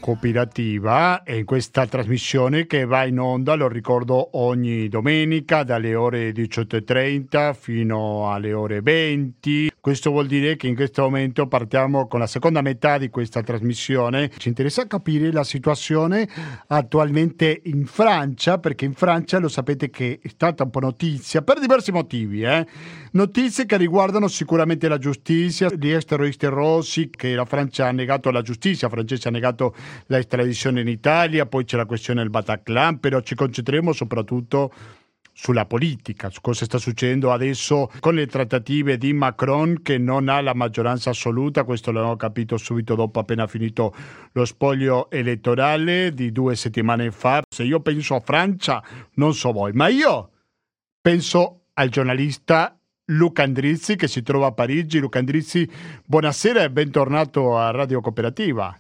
Cooperativa e in questa trasmissione che va in onda, lo ricordo, ogni domenica dalle ore 18.30 fino alle ore 20. Questo vuol dire che in questo momento partiamo con la seconda metà di questa trasmissione. Ci interessa capire la situazione attualmente in Francia, perché in Francia lo sapete che è stata un po' notizia per diversi motivi. Eh? Notizie che riguardano sicuramente la giustizia, gli ex terroristi rossi che la Francia ha negato la giustizia francese ha negato la estradizione in Italia, poi c'è la questione del Bataclan, però ci concentreremo soprattutto sulla politica, su cosa sta succedendo adesso con le trattative di Macron che non ha la maggioranza assoluta, questo l'abbiamo capito subito dopo appena finito lo spoglio elettorale di due settimane fa. Se io penso a Francia, non so voi, ma io penso al giornalista Luca Andrizzi che si trova a Parigi. Luca Andrizzi, buonasera e bentornato a Radio Cooperativa.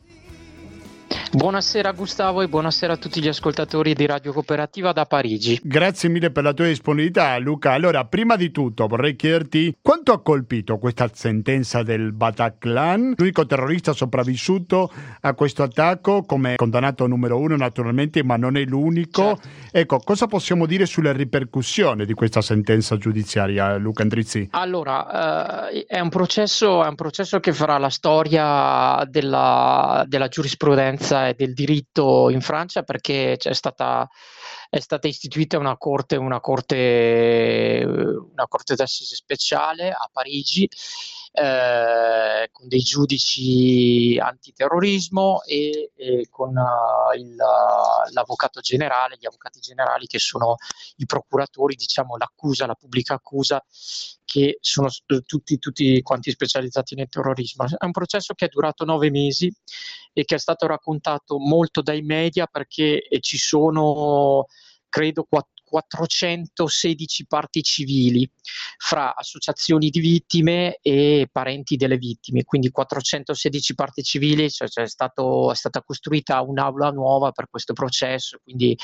Buonasera Gustavo e buonasera a tutti gli ascoltatori di Radio Cooperativa da Parigi. Grazie mille per la tua disponibilità Luca. Allora, prima di tutto vorrei chiederti quanto ha colpito questa sentenza del Bataclan, l'unico terrorista sopravvissuto a questo attacco come condannato numero uno naturalmente, ma non è l'unico. Certo. Ecco, cosa possiamo dire sulle ripercussioni di questa sentenza giudiziaria, Luca Andrizzi? Allora, eh, è, un processo, è, un processo, che farà la storia della, della giurisprudenza e del diritto in Francia perché c'è stata, è stata istituita una corte, una corte, una corte d'assise speciale a Parigi eh, con dei giudici antiterrorismo e, e con uh, il, l'avvocato generale, gli avvocati generali che sono i procuratori, diciamo l'accusa, la pubblica accusa, che sono tutti, tutti quanti specializzati nel terrorismo. È un processo che è durato nove mesi e che è stato raccontato molto dai media perché ci sono credo 416 parti civili fra associazioni di vittime e parenti delle vittime, quindi 416 parti civili, cioè, cioè è, stato, è, stata costruita un'aula nuova per questo processo, quindi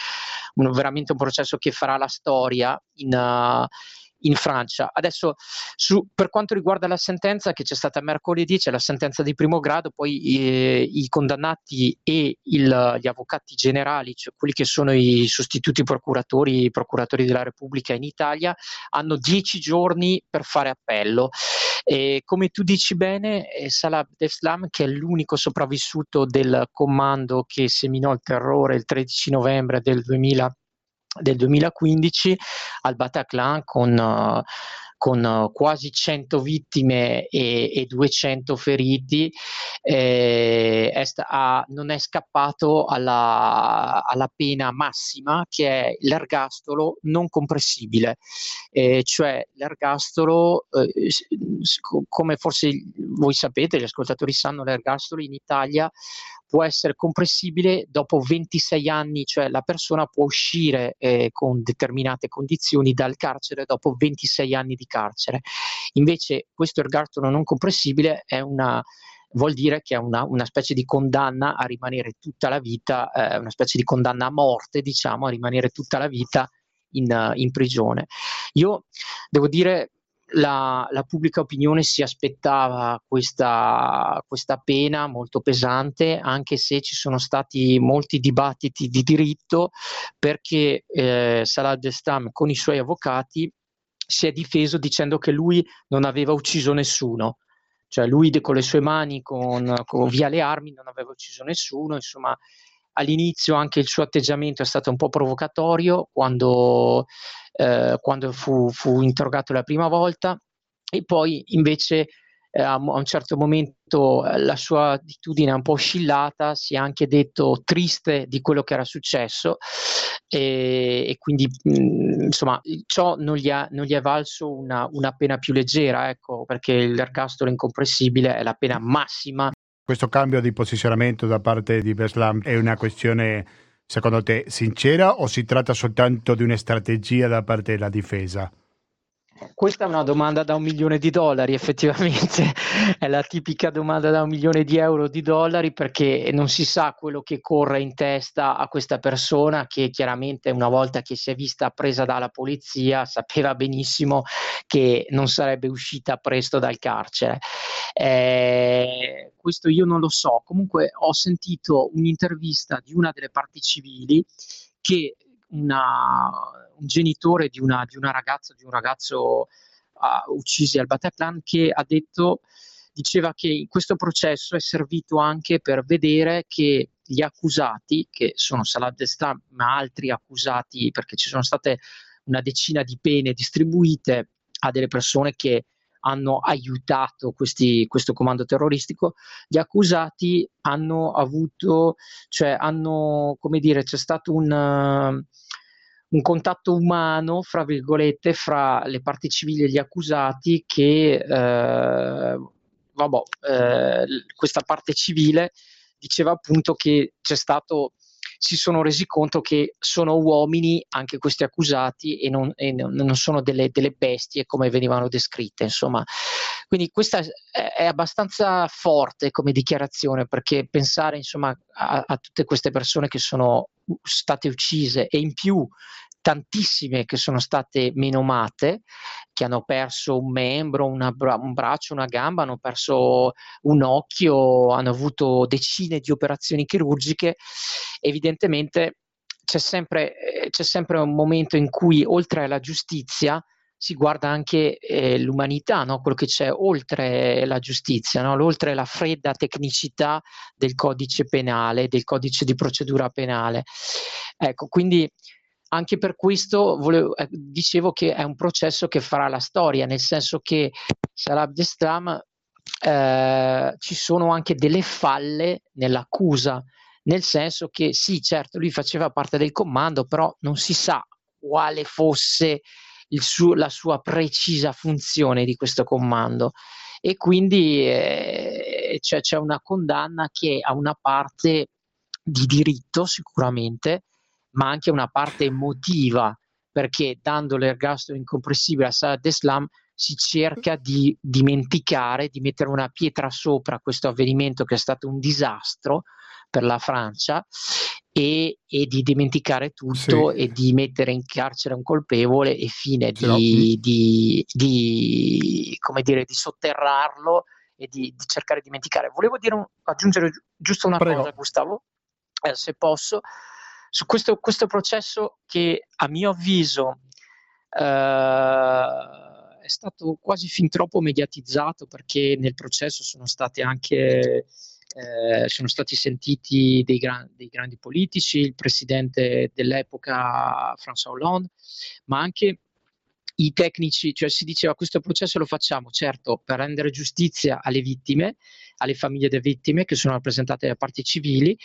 un, veramente un processo che farà la storia in, uh, in Francia. Adesso, su, per quanto riguarda la sentenza che c'è stata mercoledì, c'è la sentenza di primo grado, poi eh, i condannati e il, gli avvocati generali, cioè quelli che sono i sostituti procuratori, i procuratori della Repubblica in Italia, hanno dieci giorni per fare appello. E come tu dici bene, Salah Abdeslam, che è l'unico sopravvissuto del comando che seminò il terrore il 13 novembre del 2000 del 2015 al Bataclan con, uh, con uh, quasi 100 vittime e, e 200 feriti, eh, è sta- ha, non è scappato alla, alla, pena massima che è l'ergastolo non compressibile, eh, cioè l'ergastolo, eh, come forse voi sapete, gli ascoltatori sanno, l'ergastolo in Italia può essere compressibile dopo 26 anni, cioè la persona può uscire eh, con determinate condizioni dal carcere dopo 26 anni di carcere. Invece questo ergastolo non compressibile è una vuol dire che è una, una, specie di condanna a rimanere tutta la vita, eh, una specie di condanna a morte, diciamo, a rimanere tutta la vita in, in prigione. Io devo dire la, la, pubblica opinione si aspettava questa, questa, pena molto pesante, anche se ci sono stati molti dibattiti di diritto, perché eh, Salah Destam con i suoi avvocati si è difeso dicendo che lui non aveva ucciso nessuno. Cioè lui con le sue mani, con, con via le armi, non aveva ucciso nessuno, insomma all'inizio anche il suo atteggiamento è stato un po' provocatorio quando, eh, quando fu, fu, interrogato la prima volta e poi invece eh, a, un certo momento eh, la sua attitudine un po' oscillata, si è anche detto triste di quello che era successo e, e quindi mh, mm, insomma ciò non gli, ha, non gli è valso una, una, pena più leggera, ecco, perché l'ergastolo incompressibile è la pena massima questo cambio di posizionamento da parte di Beslam è una questione, secondo te, sincera o si tratta soltanto di una strategia da parte della difesa? Questa è una domanda da un milione di dollari, effettivamente [laughs] è la tipica domanda da un milione di euro di dollari perché non si sa quello che corre in testa a questa persona che chiaramente una volta che si è vista presa dalla polizia sapeva benissimo che non sarebbe uscita presto dal carcere. Eh, questo io non lo so, comunque ho sentito un'intervista di una delle parti civili che una, un genitore di una, di una, ragazza, di un ragazzo uh, uccisi al Bataclan, che ha detto, diceva che questo processo è servito anche per vedere che gli accusati, che sono Salah Destra, ma altri accusati, perché ci sono state una decina di pene distribuite a delle persone che hanno aiutato questi, questo comando terroristico, gli accusati hanno avuto, cioè hanno, come dire, c'è stato un, uh, un contatto umano, fra virgolette, fra le parti civili e gli accusati che, eh, vabbè, eh, questa parte civile diceva appunto che c'è stato si sono resi conto che sono uomini anche questi accusati e non, e non sono delle, delle, bestie come venivano descritte. Insomma. Quindi questa è, abbastanza forte come dichiarazione perché pensare insomma, a, a tutte queste persone che sono state uccise e in più tantissime che sono state menomate, che hanno perso un membro, una, un braccio, una gamba, hanno perso un occhio, hanno avuto decine di operazioni chirurgiche, evidentemente c'è sempre, eh, c'è sempre un momento in cui oltre alla giustizia si guarda anche eh, l'umanità, no? quello che c'è oltre la giustizia, no? oltre la fredda tecnicità del codice penale, del codice di procedura penale. Ecco, quindi anche per questo volevo, eh, dicevo che è un processo che farà la storia, nel senso che Salah Abdeslam eh, ci sono anche delle falle nell'accusa, nel senso che sì, certo, lui faceva parte del comando, però non si sa quale fosse suo, la sua precisa funzione di questo comando. E quindi eh, c'è, c'è una condanna che ha una parte di diritto sicuramente, ma anche una parte emotiva, perché dando l'ergastolo incompressibile a Saad Islam si cerca di dimenticare, di mettere una pietra sopra questo avvenimento che è stato un disastro per la Francia e, e di dimenticare tutto sì. e di mettere in carcere un colpevole e fine di, di, di, come dire, di sotterrarlo e di, di, cercare di dimenticare. Volevo un, aggiungere giusto una Prego. cosa, Gustavo, eh, se posso su questo, questo processo che a mio avviso eh, è stato quasi fin troppo mediatizzato perché nel processo sono stati anche eh, sono stati sentiti dei, gran, dei, grandi politici, il presidente dell'epoca François Hollande, ma anche i tecnici, cioè si diceva questo processo lo facciamo certo per rendere giustizia alle vittime, alle famiglie delle vittime che sono rappresentate da parti civili,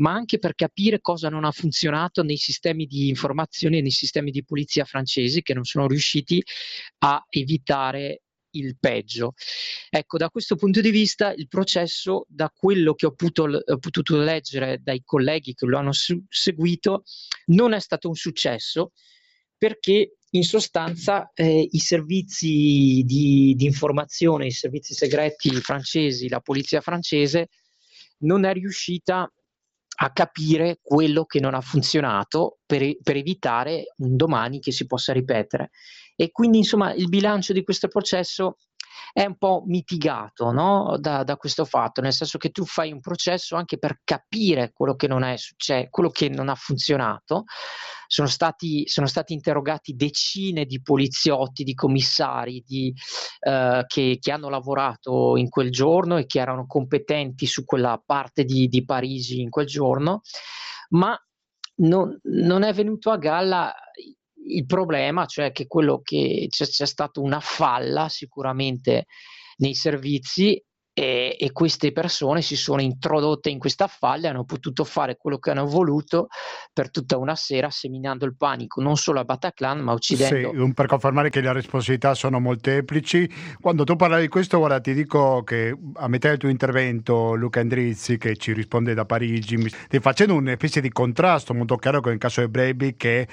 ma anche per capire cosa non ha funzionato nei sistemi di informazione e nei sistemi di polizia francesi che non sono riusciti a evitare il peggio. Ecco, da questo punto di vista il processo, da quello che ho potuto, ho potuto leggere dai colleghi che lo hanno su- seguito, non è stato un successo perché in sostanza eh, i servizi di, di, informazione, i servizi segreti francesi, la polizia francese non è riuscita a capire quello che non ha funzionato per, per, evitare un domani che si possa ripetere. E quindi, insomma, il bilancio di questo processo è un po' mitigato no? da, da, questo fatto, nel senso che tu fai un processo anche per capire quello che non è successo, quello che non ha funzionato. Sono stati, sono stati interrogati decine di poliziotti, di commissari di, eh, che, che, hanno lavorato in quel giorno e che erano competenti su quella parte di, di Parigi in quel giorno, ma non, non è venuto a galla il problema, cioè che quello che c'è, c'è stata una falla sicuramente nei servizi e, e, queste persone si sono introdotte in questa falla e hanno potuto fare quello che hanno voluto per tutta una sera seminando il panico non solo a Bataclan ma uccidendo sì, per confermare che le responsabilità sono molteplici. Quando tu parli di questo guarda ti dico che a metà del tuo intervento Luca Andrizzi che ci risponde da Parigi stai facendo una specie di contrasto molto chiaro con il caso di Breivik che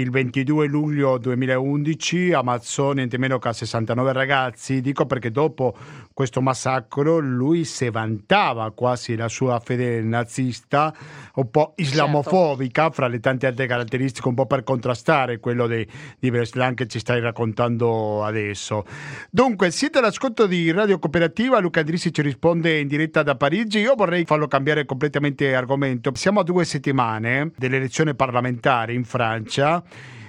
il 22 luglio 2011 ammazzò niente meno che 69 ragazzi. Dico perché dopo questo massacro lui si vantava quasi la sua fede nazista, un po' islamofobica, certo. fra le tante altre caratteristiche, un po' per contrastare quello di, di Breslan che ci stai raccontando adesso. Dunque, siete all'ascolto di Radio Cooperativa, Luca Drissi ci risponde in diretta da Parigi. Io vorrei farlo cambiare completamente argomento. Siamo a due settimane dell'elezione parlamentare in Francia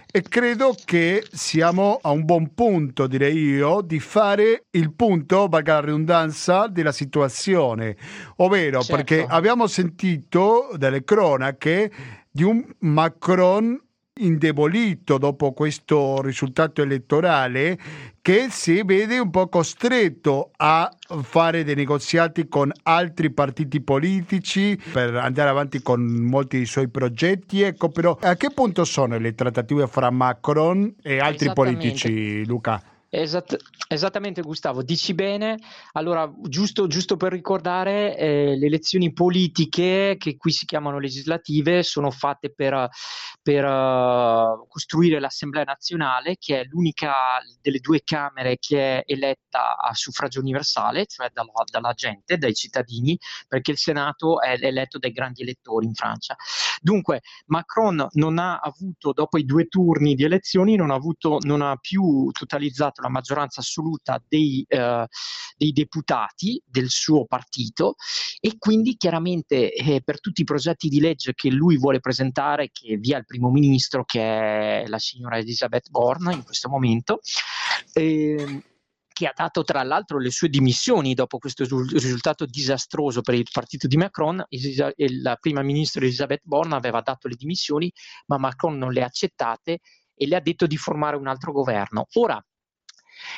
e credo che siamo a un buon punto, direi io, di fare il punto, valga la ridondanza, della situazione. Ovvero, certo. perché abbiamo sentito dalle cronache di un Macron indebolito dopo questo risultato elettorale che si vede un po' costretto a fare dei negoziati con altri partiti politici per andare avanti con molti dei suoi progetti. Ecco, però a che punto sono le trattative fra Macron e altri politici, Luca? Esatt- esattamente Gustavo, dici bene. Allora, giusto, giusto per ricordare, eh, le elezioni politiche, che qui si chiamano legislative, sono fatte per, per uh, costruire l'Assemblea nazionale, che è l'unica delle due Camere che è eletta a suffragio universale, cioè dalla, dalla gente, dai cittadini, perché il Senato è eletto dai grandi elettori in Francia. Dunque, Macron non ha avuto, dopo i due turni di elezioni, non ha, avuto, non ha più totalizzato la maggioranza assoluta dei, eh, dei deputati del suo partito e quindi chiaramente eh, per tutti i progetti di legge che lui vuole presentare, che via il primo ministro, che è la signora Elisabeth Born in questo momento, eh, che ha dato tra l'altro le sue dimissioni dopo questo risultato disastroso per il partito di Macron. La prima ministra Elisabeth Born aveva dato le dimissioni, ma Macron non le ha accettate e le ha detto di formare un altro governo. Ora,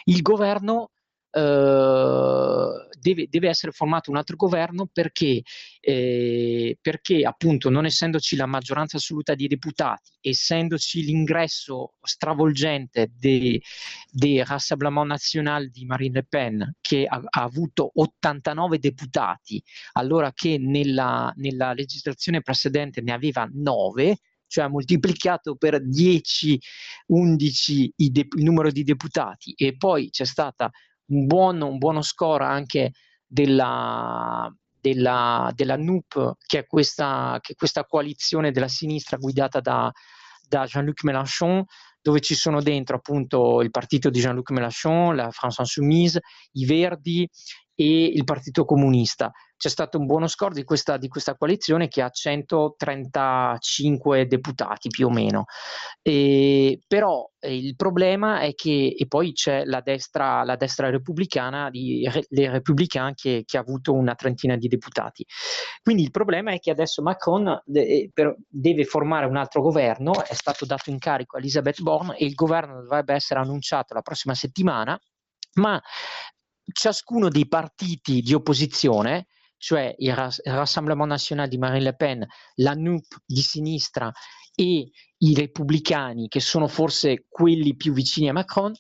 il governo Uh, deve, deve, essere formato un altro governo perché, eh, perché, appunto non essendoci la maggioranza assoluta di deputati, essendoci l'ingresso stravolgente del de Rassemblement National di Marine Le Pen che ha, ha avuto 89 deputati, allora che nella, nella legislazione precedente ne aveva 9, cioè moltiplicato per 10, 11 de- il numero di deputati. E poi c'è stato un un buono score anche della, della, della NUP, che è, questa, che è questa coalizione della sinistra guidata da, da Jean-Luc Mélenchon, dove ci sono dentro appunto il partito di Jean-Luc Mélenchon, la France Insoumise, i Verdi e il Partito Comunista c'è stato un buono score di questa, di questa coalizione che ha 135 deputati più o meno. E, però eh, il problema è che, e poi c'è la destra, la destra repubblicana, di, le Républicains, che, che, ha avuto una trentina di deputati. Quindi il problema è che adesso Macron de, per, deve formare un altro governo, è stato dato in carico a Elisabeth Borne e il governo dovrebbe essere annunciato la prossima settimana, ma ciascuno dei partiti di opposizione cioè il, Rassemblement National di Marine Le Pen, la NUP di sinistra e i repubblicani, che sono forse quelli più vicini a Macron,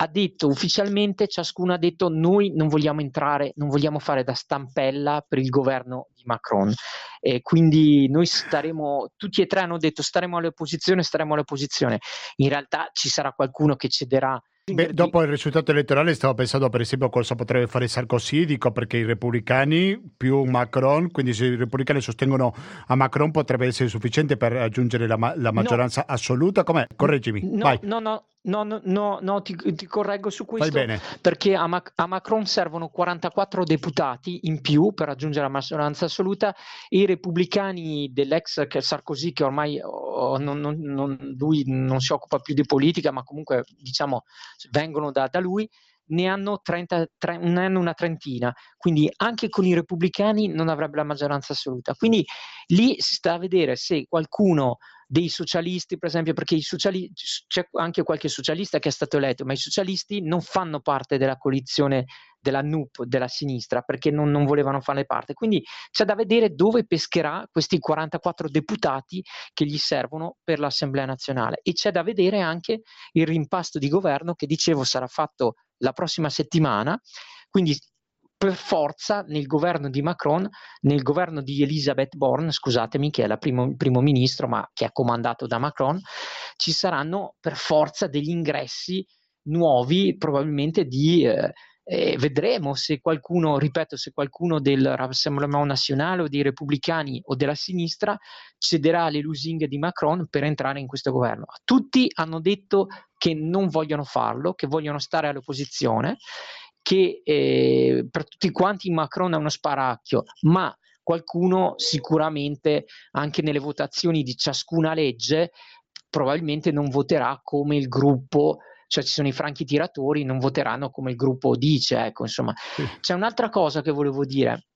ha detto ufficialmente, ciascuno ha detto noi non vogliamo entrare, non vogliamo fare da stampella per il governo di Macron. E quindi noi staremo, tutti e tre hanno detto staremo all'opposizione, staremo all'opposizione. In realtà ci sarà qualcuno che cederà Beh, dopo il risultato elettorale stavo pensando per esempio cosa potrebbe fare Sarkozy, dico perché i repubblicani più Macron, quindi se i repubblicani sostengono a Macron potrebbe essere sufficiente per raggiungere la, la maggioranza no. assoluta, com'è? Correggimi. No, Vai. no, no, No, no, no, no ti, ti, correggo su questo perché a, Mac- a, Macron servono 44 deputati in più per raggiungere la maggioranza assoluta. E i repubblicani dell'ex Sarkozy che ormai oh, non, non, non, lui non si occupa più di politica ma comunque diciamo vengono da, da lui ne hanno, 30, tre, ne hanno una trentina, quindi anche con i repubblicani non avrebbe la maggioranza assoluta. Quindi lì si sta a vedere se qualcuno dei socialisti, per esempio, perché i sociali- c'è anche qualche socialista che è stato eletto, ma i socialisti non fanno parte della coalizione della NUP, della sinistra, perché non, non volevano farne parte. Quindi c'è da vedere dove pescherà questi 44 deputati che gli servono per l'Assemblea nazionale e c'è da vedere anche il rimpasto di governo che dicevo sarà fatto la prossima settimana. Quindi per forza nel governo di Macron, nel governo di Elisabeth Borne, scusatemi, che è il primo, primo ministro, ma che è comandato da Macron, ci saranno per forza degli ingressi nuovi, probabilmente di eh, eh, vedremo se qualcuno, ripeto, se qualcuno del Rassemblement National o dei repubblicani o della sinistra cederà alle lusinghe di Macron per entrare in questo governo. Tutti hanno detto che non vogliono farlo, che vogliono stare all'opposizione, che eh, per tutti quanti Macron è uno sparacchio, ma qualcuno sicuramente anche nelle votazioni di ciascuna legge probabilmente non voterà come il gruppo cioè ci sono i franchi tiratori, non voteranno come il gruppo dice, ecco, insomma. C'è un'altra cosa che volevo dire,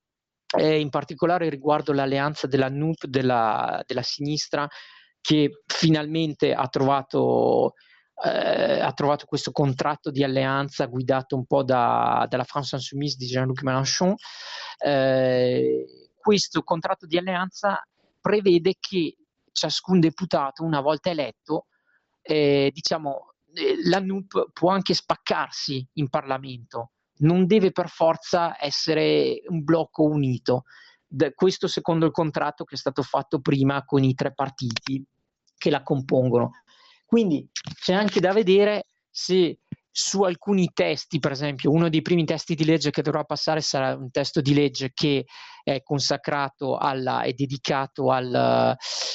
eh, in particolare riguardo l'alleanza della NUP della, della sinistra che finalmente ha trovato, eh, ha trovato questo contratto di alleanza guidato un po' da, dalla France Insoumise di Jean-Luc Mélenchon. Eh, questo contratto di alleanza prevede che ciascun deputato, una volta eletto, eh, diciamo, eh, la NUP può anche spaccarsi in Parlamento, non deve per forza essere un blocco unito. questo secondo il contratto che è stato fatto prima con i tre partiti che la compongono. Quindi c'è anche da vedere se su alcuni testi, per esempio, uno dei primi testi di legge che dovrà passare sarà un testo di legge che è consacrato alla, è dedicato al,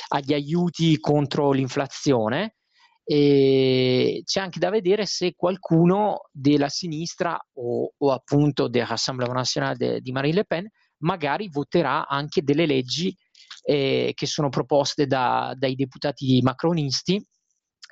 agli aiuti contro l'inflazione. E c'è anche da vedere se qualcuno della sinistra o, o appunto del Rassemblement National de, di Marine Le Pen magari voterà anche delle leggi eh, che sono proposte da, dai deputati macronisti,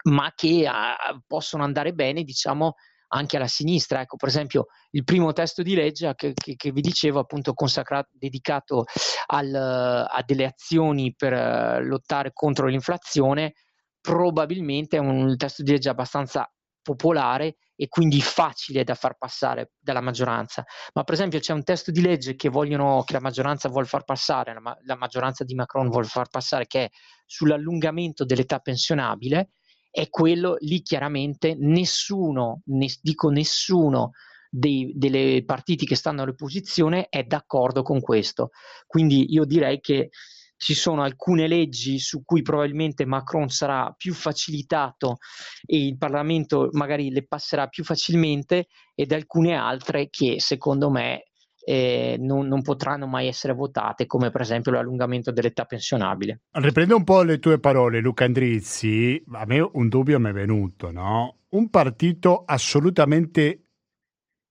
ma che ah, possono andare bene, diciamo, anche alla sinistra. Ecco, per esempio, il primo testo di legge che, che, che vi dicevo, appunto, consacrato, dedicato al, a delle azioni per uh, lottare contro l'inflazione, probabilmente è un testo di legge abbastanza popolare e quindi facile da far passare dalla maggioranza. Ma per esempio c'è un testo di legge che, vogliono, che la maggioranza vuole far passare, la, la maggioranza di Macron vuole far passare, che è sull'allungamento dell'età pensionabile, e quello lì chiaramente nessuno, ne, dico nessuno, dei, delle partiti che stanno all'opposizione è d'accordo con questo. Quindi io direi che ci sono alcune leggi su cui probabilmente Macron sarà più facilitato e il Parlamento magari le passerà più facilmente ed alcune altre che secondo me eh, non, non, potranno mai essere votate, come per esempio l'allungamento dell'età pensionabile. Riprendo un po' le tue parole, Luca Andrizzi. A me un dubbio mi è venuto, no? Un partito assolutamente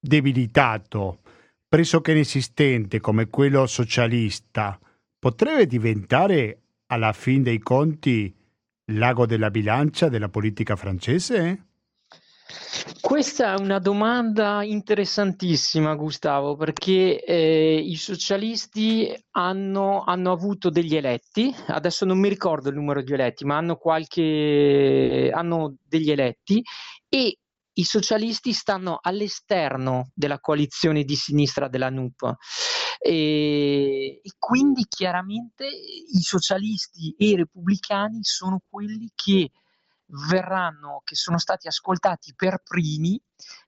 debilitato, pressoché inesistente come quello socialista, potrebbe diventare alla fin dei conti l'ago della bilancia della politica francese? Questa è una domanda interessantissima, Gustavo, perché eh, i socialisti hanno, hanno, avuto degli eletti, adesso non mi ricordo il numero di eletti, ma hanno, qualche, hanno degli eletti e i socialisti stanno all'esterno della coalizione di sinistra della NUP e, e, quindi chiaramente i socialisti e i repubblicani sono quelli che verranno, che sono stati ascoltati per primi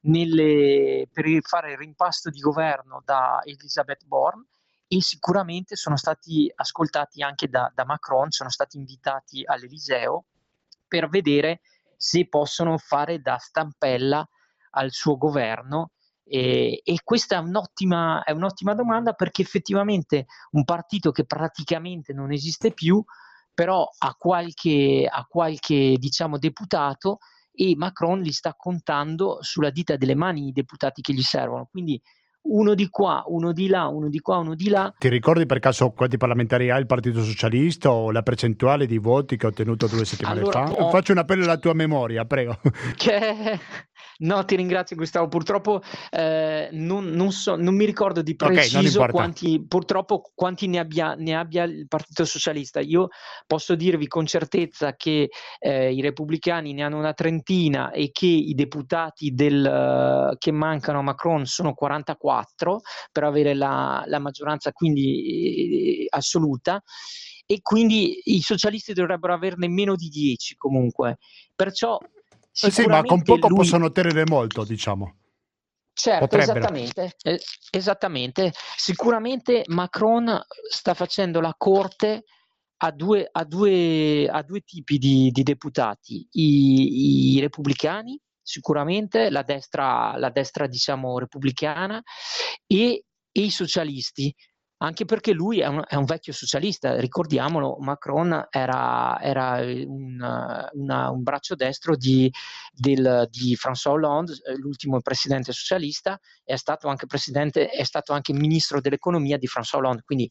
nelle, per fare il rimpasto di governo da Elisabeth Borne e sicuramente sono stati ascoltati anche da, da Macron, sono stati invitati all'Eliseo per vedere se possono fare da stampella al suo governo. E, e questa è un'ottima, è un'ottima, domanda perché effettivamente un partito che praticamente non esiste più, però ha qualche, ha qualche diciamo, deputato e Macron li sta contando sulla dita delle mani i deputati che gli servono. Quindi uno di qua, uno di là, uno di qua, uno di là. Ti ricordi per caso quanti parlamentari ha il Partito Socialista o la percentuale di voti che ha ottenuto due settimane allora, fa? Ho... Faccio un appello alla tua memoria, prego. Che No, ti ringrazio Gustavo. Purtroppo eh, non, non, so, non, mi ricordo di preciso okay, quanti, purtroppo quanti ne abbia, ne abbia, il Partito Socialista. Io posso dirvi con certezza che eh, i repubblicani ne hanno una trentina e che i deputati del, uh, che mancano a Macron sono 44 per avere la, la maggioranza quindi eh, assoluta e quindi i socialisti dovrebbero averne meno di 10 comunque. Perciò eh sì, ma con poco lui... possono ottenere molto, diciamo. Certo, esattamente, eh, esattamente. Sicuramente Macron sta facendo la corte a due, a due, a due tipi di, di deputati, I, i, repubblicani, sicuramente la destra, la destra diciamo repubblicana e, e i socialisti, anche perché lui è un, è un, vecchio socialista, ricordiamolo, Macron era, era un, una, un, braccio destro di, del, di, François Hollande, l'ultimo presidente socialista, è stato anche, presidente, è stato anche ministro dell'economia di François Hollande, quindi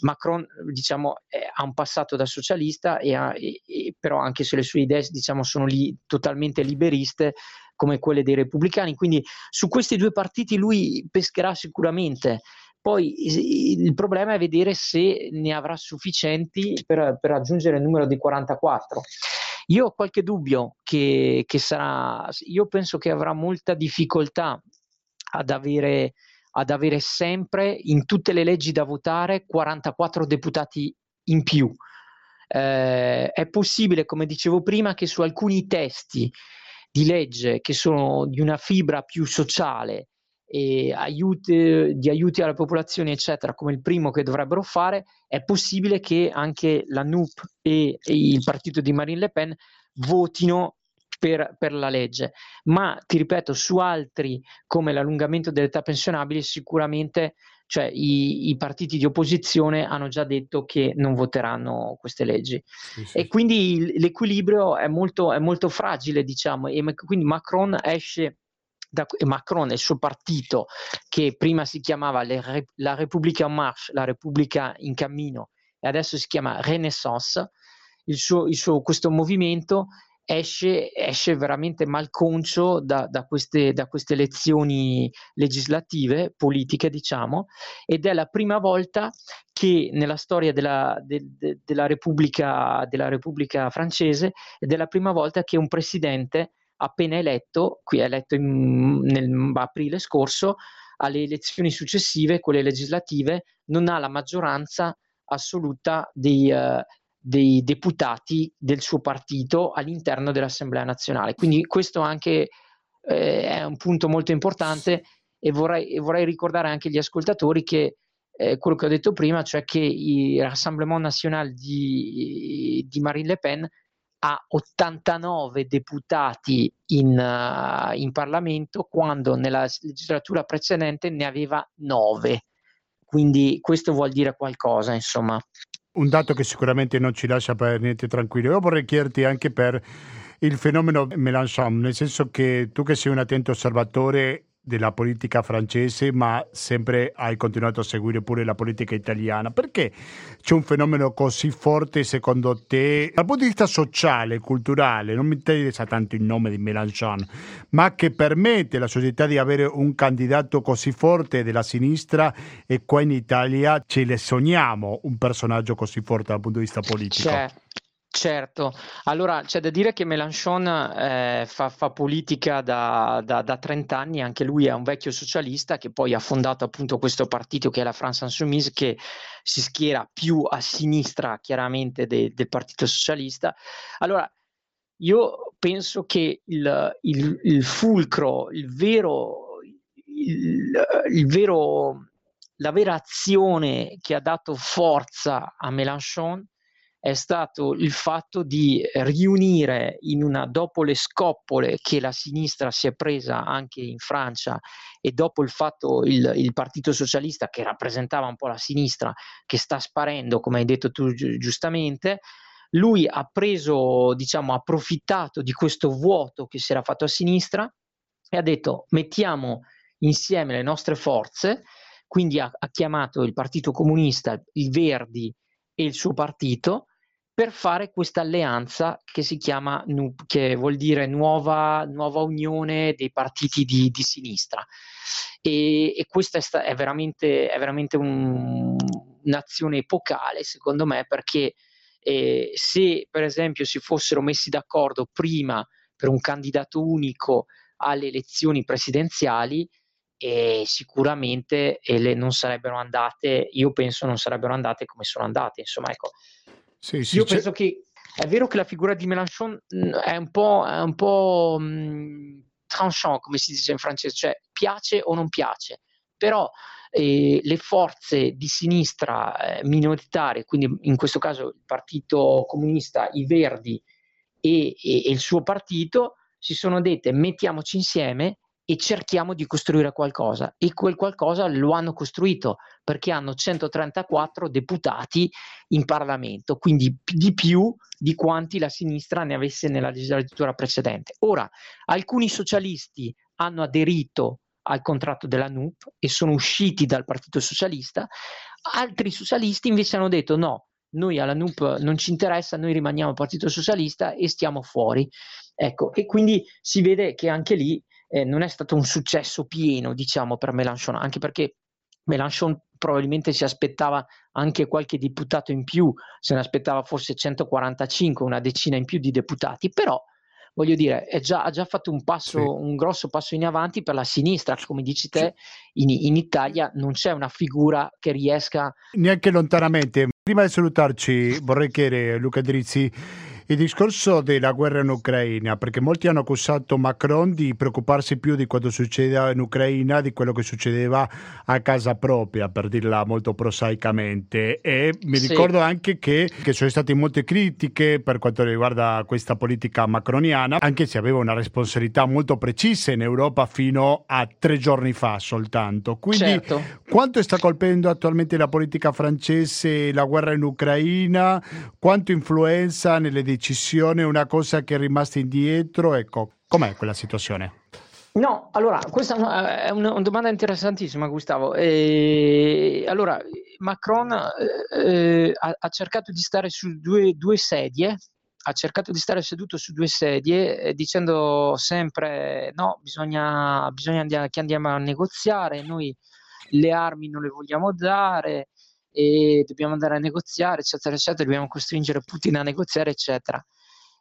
Macron diciamo, ha un passato da socialista, e ha, e, e, però anche se le sue idee diciamo, sono lì totalmente liberiste, come quelle dei repubblicani, quindi su questi due partiti lui pescherà sicuramente poi il problema è vedere se ne avrà sufficienti per, per raggiungere il numero di 44. Io ho qualche dubbio che, che sarà, io penso che avrà molta difficoltà ad avere, ad avere sempre in tutte le leggi da votare 44 deputati in più. Eh, è possibile, come dicevo prima, che su alcuni testi di legge che sono di una fibra più sociale e aiuti, di aiuti alla popolazione, eccetera, come il primo che dovrebbero fare, è possibile che anche la NUP e, e il partito di Marine Le Pen votino per, per, la legge. Ma ti ripeto, su altri come l'allungamento dell'età pensionabile, sicuramente cioè, i, i, partiti di opposizione hanno già detto che non voteranno queste leggi. Sì, sì. E quindi l'equilibrio è molto, è molto fragile, diciamo, e quindi Macron esce da, Macron e il suo partito, che prima si chiamava le, la Repubblica en marche, la Repubblica in cammino, e adesso si chiama Renaissance, il suo, il suo, questo movimento esce, esce veramente malconcio da, da, queste, da queste elezioni legislative, politiche diciamo, ed è la prima volta che nella storia della, de, de, della, Repubblica, della Repubblica francese ed è la prima volta che un presidente appena eletto, qui è eletto in, nel aprile scorso, alle elezioni successive, quelle legislative, non ha la maggioranza assoluta dei, uh, dei deputati del suo partito all'interno dell'Assemblea nazionale. Quindi questo anche eh, è un punto molto importante e vorrei, e vorrei ricordare anche agli ascoltatori che eh, quello che ho detto prima, cioè che il Rassemblement National di, di Marine Le Pen ha 89 deputati in, uh, in Parlamento quando nella legislatura precedente ne aveva 9. Quindi questo vuol dire qualcosa, insomma. Un dato che sicuramente non ci lascia per niente tranquillo. Io vorrei chiederti anche per il fenomeno Mélenchon, nel senso che tu che sei un attento osservatore della politica francese, ma sempre hai continuato a seguire pure la politica italiana. Perché c'è un fenomeno così forte, secondo te, dal punto di vista sociale, culturale, non mi interessa tanto il nome di Mélenchon, ma che permette alla società di avere un candidato così forte della sinistra e qua in Italia ce le sogniamo un personaggio così forte dal punto di vista politico? C'è. Certo, allora c'è da dire che Mélenchon eh, fa, fa, politica da, da, da, 30 anni, anche lui è un vecchio socialista che poi ha fondato appunto questo partito che è la France Insoumise che si schiera più a sinistra chiaramente de, del partito socialista. Allora io penso che il, il, il fulcro, il vero, il, vero, la vera azione che ha dato forza a Mélenchon è stato il fatto di riunire in una, dopo le scoppole che la sinistra si è presa anche in Francia e dopo il fatto il, il Partito Socialista che rappresentava un po' la sinistra che sta sparendo, come hai detto tu gi- giustamente, lui ha preso, diciamo, approfittato di questo vuoto che si era fatto a sinistra e ha detto mettiamo insieme le nostre forze, quindi ha, ha chiamato il Partito Comunista, i Verdi e il suo partito per fare questa alleanza che si chiama NUP, che vuol dire nuova, nuova unione dei partiti di, di sinistra. E, e questa è, è, veramente, è veramente un, un'azione epocale, secondo me, perché eh, se per esempio si fossero messi d'accordo prima per un candidato unico alle elezioni presidenziali, eh, sicuramente eh, non sarebbero andate, io penso non sarebbero andate come sono andate. Insomma, ecco, sì, sì, Io c'è... penso che è vero che la figura di Mélenchon mm, è un po', è un po' mh, mm, tranchant, come si dice in francese, cioè piace o non piace, però eh, le forze di sinistra eh, minoritarie, quindi in questo caso il Partito Comunista, i Verdi e, e, e il suo partito, si sono dette mettiamoci insieme e cerchiamo di costruire qualcosa e quel qualcosa lo hanno costruito perché hanno 134 deputati in Parlamento, quindi di più di quanti la sinistra ne avesse nella legislatura precedente. Ora, alcuni socialisti hanno aderito al contratto della NUP e sono usciti dal Partito Socialista, altri socialisti invece hanno detto no, noi alla NUP non ci interessa, noi rimaniamo Partito Socialista e stiamo fuori. Ecco, e quindi si vede che anche lì eh, non è stato un successo pieno, diciamo, per Mélenchon, anche perché Mélenchon probabilmente si aspettava anche qualche deputato in più, se ne aspettava forse 145, una decina in più di deputati, però voglio dire, già, ha già fatto un passo, sì. un grosso passo in avanti per la sinistra, come dici te, in, in, Italia non c'è una figura che riesca... Neanche lontanamente. Prima di salutarci vorrei chiedere, Luca Drizzi, il discorso della guerra in Ucraina, perché molti hanno accusato Macron di preoccuparsi più di quanto succedeva in Ucraina di quello che succedeva a casa propria, per dirla molto prosaicamente. E mi sì. ricordo anche che, che sono state molte critiche per quanto riguarda questa politica macroniana, anche se aveva una responsabilità molto precisa in Europa fino a tre giorni fa soltanto. Quindi certo. quanto sta colpendo attualmente la politica francese la guerra in Ucraina? Quanto influenza nelle decisioni? Decisione, una cosa che è rimasta indietro? Ecco, com'è quella situazione? No, allora, questa è una, domanda interessantissima, Gustavo. E, allora, Macron eh, ha, ha, cercato di stare su due, due, sedie, ha cercato di stare seduto su due sedie eh, dicendo sempre no, bisogna, bisogna andiamo, che andiamo a negoziare, noi le armi non le vogliamo dare, e dobbiamo andare a negoziare, eccetera, eccetera, dobbiamo costringere Putin a negoziare, eccetera.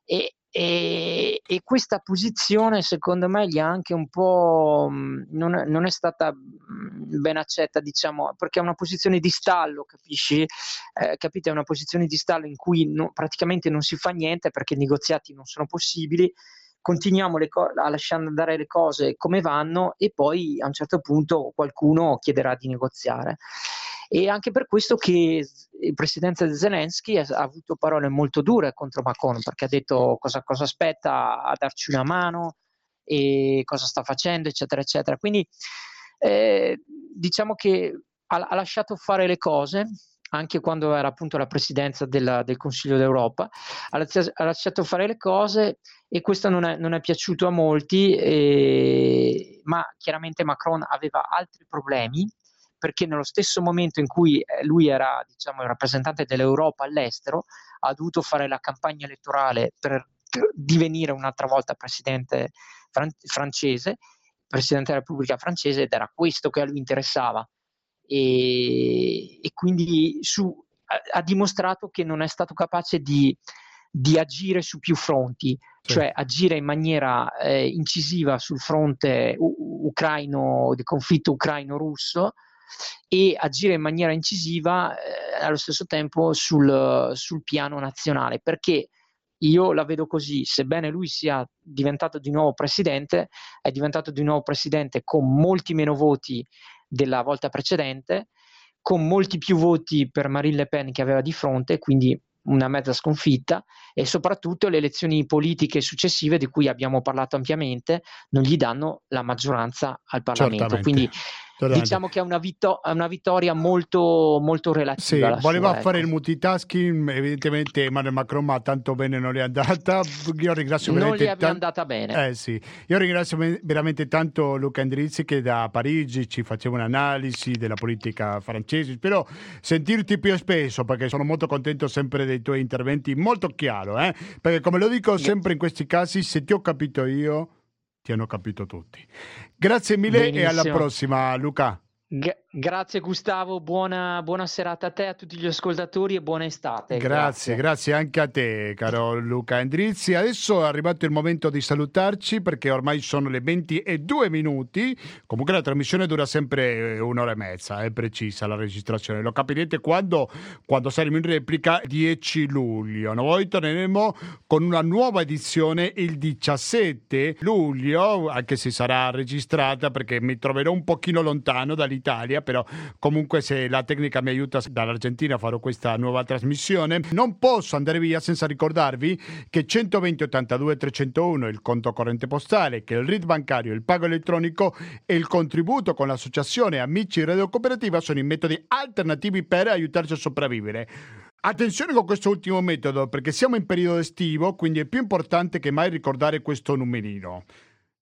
E, e, e, questa posizione secondo me gli ha anche un po' non è, non è, stata ben accetta diciamo perché è una posizione di stallo capisci? Eh, capite? È una posizione di stallo in cui no, praticamente non si fa niente perché i negoziati non sono possibili. Continuiamo co- a lasciare andare le cose come vanno e poi a un certo punto qualcuno chiederà di negoziare e anche per questo che il presidente Zelensky ha avuto parole molto dure contro Macron perché ha detto cosa, cosa aspetta a darci una mano e cosa sta facendo eccetera eccetera. Quindi eh, diciamo che ha, ha, lasciato fare le cose anche quando era appunto la presidenza della, del Consiglio d'Europa, ha, ha, lasciato fare le cose e questo non è, non è piaciuto a molti, eh, ma chiaramente Macron aveva altri problemi perché nello stesso momento in cui eh, lui era diciamo, il rappresentante dell'Europa all'estero, ha dovuto fare la campagna elettorale per divenire un'altra volta presidente fran- francese, presidente della Repubblica francese ed era questo che a lui interessava. E, e quindi su, ha, ha, dimostrato che non è stato capace di, di agire su più fronti, sì. cioè agire in maniera eh, incisiva sul fronte u- ucraino, del conflitto ucraino-russo, e agire in maniera incisiva eh, allo stesso tempo sul, sul piano nazionale, perché io la vedo così, sebbene lui sia diventato di nuovo presidente, è diventato di nuovo presidente con molti meno voti della volta precedente, con molti più voti per Marine Le Pen che aveva di fronte, quindi una mezza sconfitta e soprattutto le elezioni politiche successive di cui abbiamo parlato ampiamente non gli danno la maggioranza al Parlamento. Certamente. Quindi Diciamo che è una, vitto- una, vittoria molto, molto relativa. Sì, voleva sua, fare ecco. il multitasking, evidentemente Emmanuel Macron, ma tanto bene non è andata. Io ringrazio non veramente è andata bene. Eh, sì. Io ringrazio veramente tanto Luca Andrizzi che da Parigi ci faceva un'analisi della politica francese. Spero sentirti più spesso perché sono molto contento sempre dei tuoi interventi, molto chiaro, eh? perché come lo dico sempre in questi casi, se ti ho capito io ti hanno capito tutti. Grazie mille Benissimo. e alla prossima, Luca. G- grazie Gustavo, buona, buona, serata a te, a tutti gli ascoltatori e buona estate. Grazie, grazie, grazie, anche a te caro Luca Endrizzi. Adesso è arrivato il momento di salutarci perché ormai sono le 20 e 2 minuti. Comunque la trasmissione dura sempre un'ora e mezza, è precisa la registrazione. Lo capirete quando, quando saremo in replica 10 luglio. Noi torneremo con una nuova edizione il 17 luglio, anche se sarà registrata perché mi troverò un pochino lontano dall'Italia Italia, però comunque se la tecnica mi aiuta dall'Argentina farò questa nuova trasmissione. Non posso andare via senza ricordarvi che 120 82 301 è il conto corrente postale, che il RID bancario, il pago elettronico e il contributo con l'associazione Amici Radio Cooperativa sono i metodi alternativi per aiutarci a sopravvivere. Attenzione con questo ultimo metodo perché siamo in periodo estivo, quindi è più importante che mai ricordare questo numerino.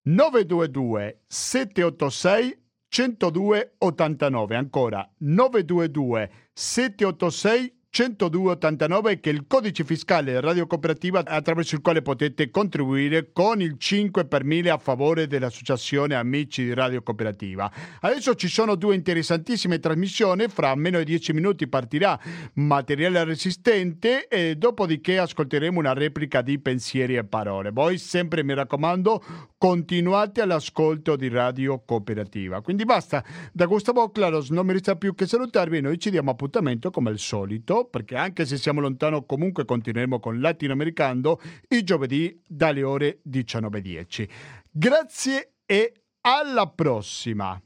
922 786 10289 ancora 922 786 10289 che è il codice fiscale Radio Cooperativa attraverso il quale potete contribuire con il 5 per 1000 a favore dell'associazione Amici di Radio Cooperativa. Adesso ci sono due interessantissime trasmissioni, fra meno di 10 minuti partirà Materiale Resistente e dopodiché ascolteremo una replica di Pensieri e Parole. Voi sempre mi raccomando continuate all'ascolto di Radio Cooperativa. Quindi basta, da Gustavo Claros non mi resta più che salutarvi e noi ci diamo appuntamento come al solito perché anche se siamo lontano comunque continueremo con Latinoamericano i giovedì dalle ore 19.10. Grazie e alla prossima!